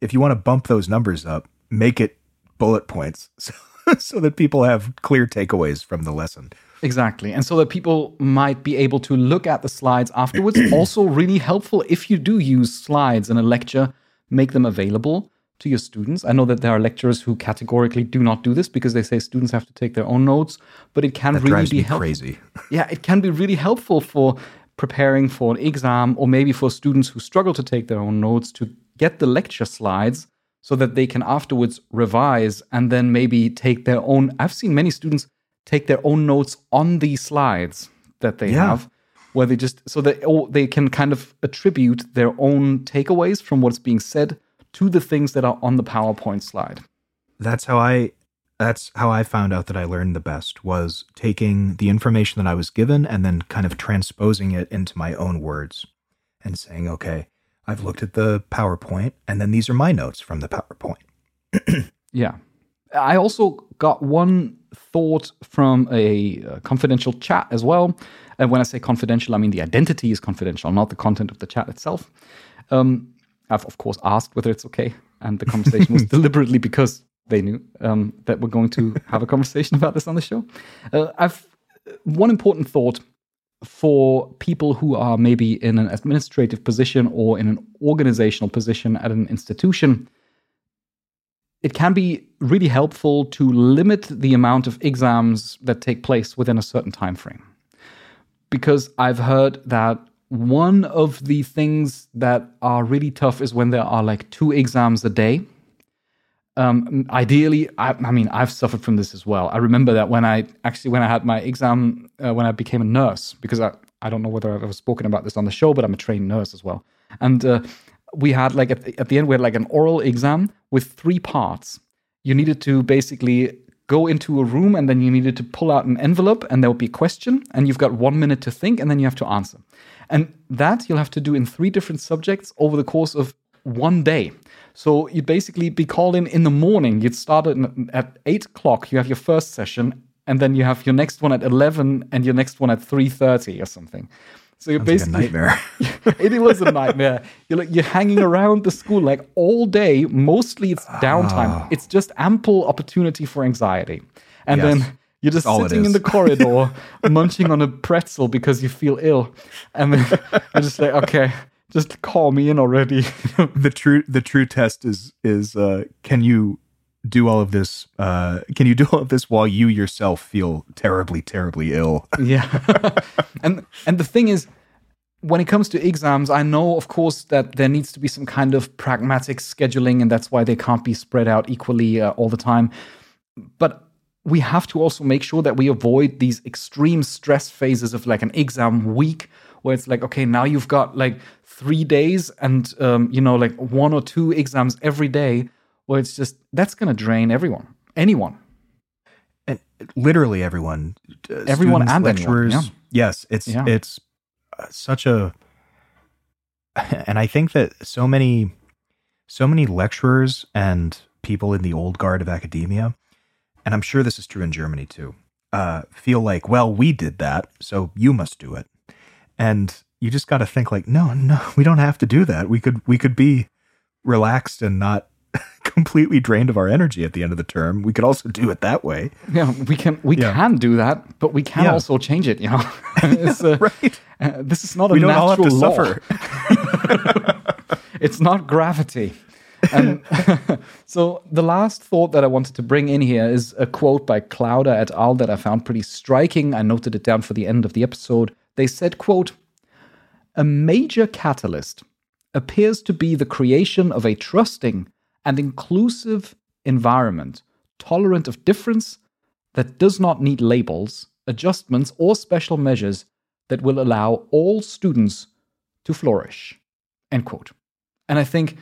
if you want to bump those numbers up, make it bullet points so, so that people have clear takeaways from the lesson. Exactly. And so that people might be able to look at the slides afterwards. also, really helpful if you do use slides in a lecture, make them available to your students. I know that there are lecturers who categorically do not do this because they say students have to take their own notes, but it can That really be helpful. crazy. Yeah, it can be really helpful for preparing for an exam or maybe for students who struggle to take their own notes to get the lecture slides so that they can afterwards revise and then maybe take their own. I've seen many students take their own notes on these slides that they Yeah. have where they just so that they can kind of attribute their own takeaways from what's being said to the things that are on the PowerPoint slide. that's how I that's how I found out that I learned the best was taking the information that I was given and then kind of transposing it into my own words and saying, okay, I've looked at the PowerPoint and then these are my notes from the PowerPoint. Yeah. I also got one thought from a confidential chat as well. And when I say confidential, I mean the identity is confidential, not the content of the chat itself. Um, I've, of course, asked whether it's okay. And the conversation was deliberately because they knew um, that we're going to have a conversation about this on the show. Uh, I've one important thought for people who are maybe in an administrative position or in an organizational position at an institution it can be really helpful to limit the amount of exams that take place within a certain time frame because i've heard that one of the things that are really tough is when there are like two exams a day. Um, ideally I, I mean i've suffered from this as well. I remember that when i actually when i had my exam uh, when i became a nurse because I, I don't know whether i've ever spoken about this on the show but i'm a trained nurse as well. And uh, we had like at the, at the end we had like an oral exam with three parts. You needed to basically go into a room and then you needed to pull out an envelope and there would be a question and you've got one minute to think and then you have to answer. And that you'll have to do in three different subjects over the course of one day. So you'd basically be called in in the morning you'd start at, 8 o'clock you have your first session and then you have your next one at 11 and your next one at 3.30 or something so you're Sounds like a basically nightmare. it was a nightmare. You're like you're hanging around the school like all day. Mostly it's downtime. It's just ample opportunity for anxiety. And Yes. then you're just sitting in the corridor munching on a pretzel because you feel ill. And then you're just like, okay, just call me in already. the true the true test is is uh, can you do all of this uh, can you do all of this while you yourself feel terribly terribly ill yeah. and and the thing is when it comes to exams, I know, of course, that there needs to be some kind of pragmatic scheduling, and that's why they can't be spread out equally uh, all the time. But we have to also make sure that we avoid these extreme stress phases of like an exam week, where it's like, okay, now you've got like three days and, um, you know, like one or two exams every day, where it's just, that's going to drain everyone, anyone. and literally everyone uh, Everyone students, and anyone, lecturers yeah. yes it's Yeah. it's uh, such a and i think that so many so many lecturers and people in the old guard of academia and i'm sure this is true in germany too uh, feel like well we did that so you must do it and you just got to think like no no we don't have to do that we could we could be relaxed and not completely drained of our energy at the end of the term we could also do it that way Yeah, we can we Yeah. can do that, but we can Yeah. also change it. You know, uh, right uh, this is not a we don't all have natural to law. suffer It's not gravity. And so the last thought that I wanted to bring in here is a quote by Clouder et al. that I found pretty striking. I noted it down for the end of the episode. They said, quote, a major catalyst appears to be the creation of a trusting and inclusive environment, tolerant of difference, that does not need labels, adjustments, or special measures that will allow all students to flourish. End quote. And I think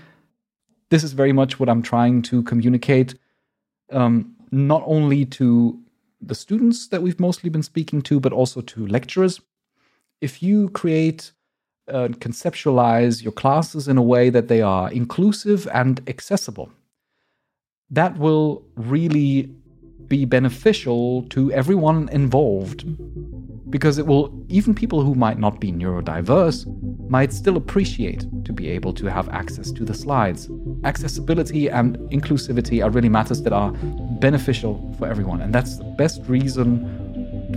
this is very much what I'm trying to communicate, um, not only to the students that we've mostly been speaking to, but also to lecturers. If you create uh, conceptualize your classes in a way that they are inclusive and accessible, that will really be beneficial to everyone involved because it will even people who might not be neurodiverse might still appreciate to be able to have access to the slides. Accessibility and inclusivity are really matters that are beneficial for everyone and that's the best reason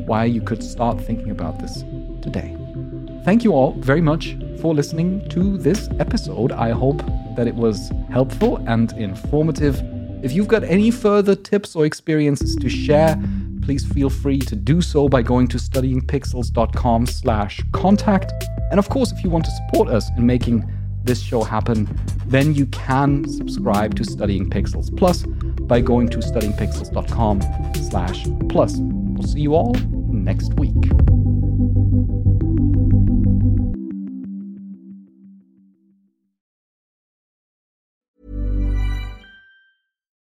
why you could start thinking about this today thank you all very much for listening to this episode i hope that it was helpful and informative if you've got any further tips or experiences to share, please feel free to do so by going to studyingpixels.com slash contact. And of course, if you want to support us in making this show happen, then you can subscribe to Studying Pixels Plus by going to studyingpixels.com slash plus. We'll see you all next week.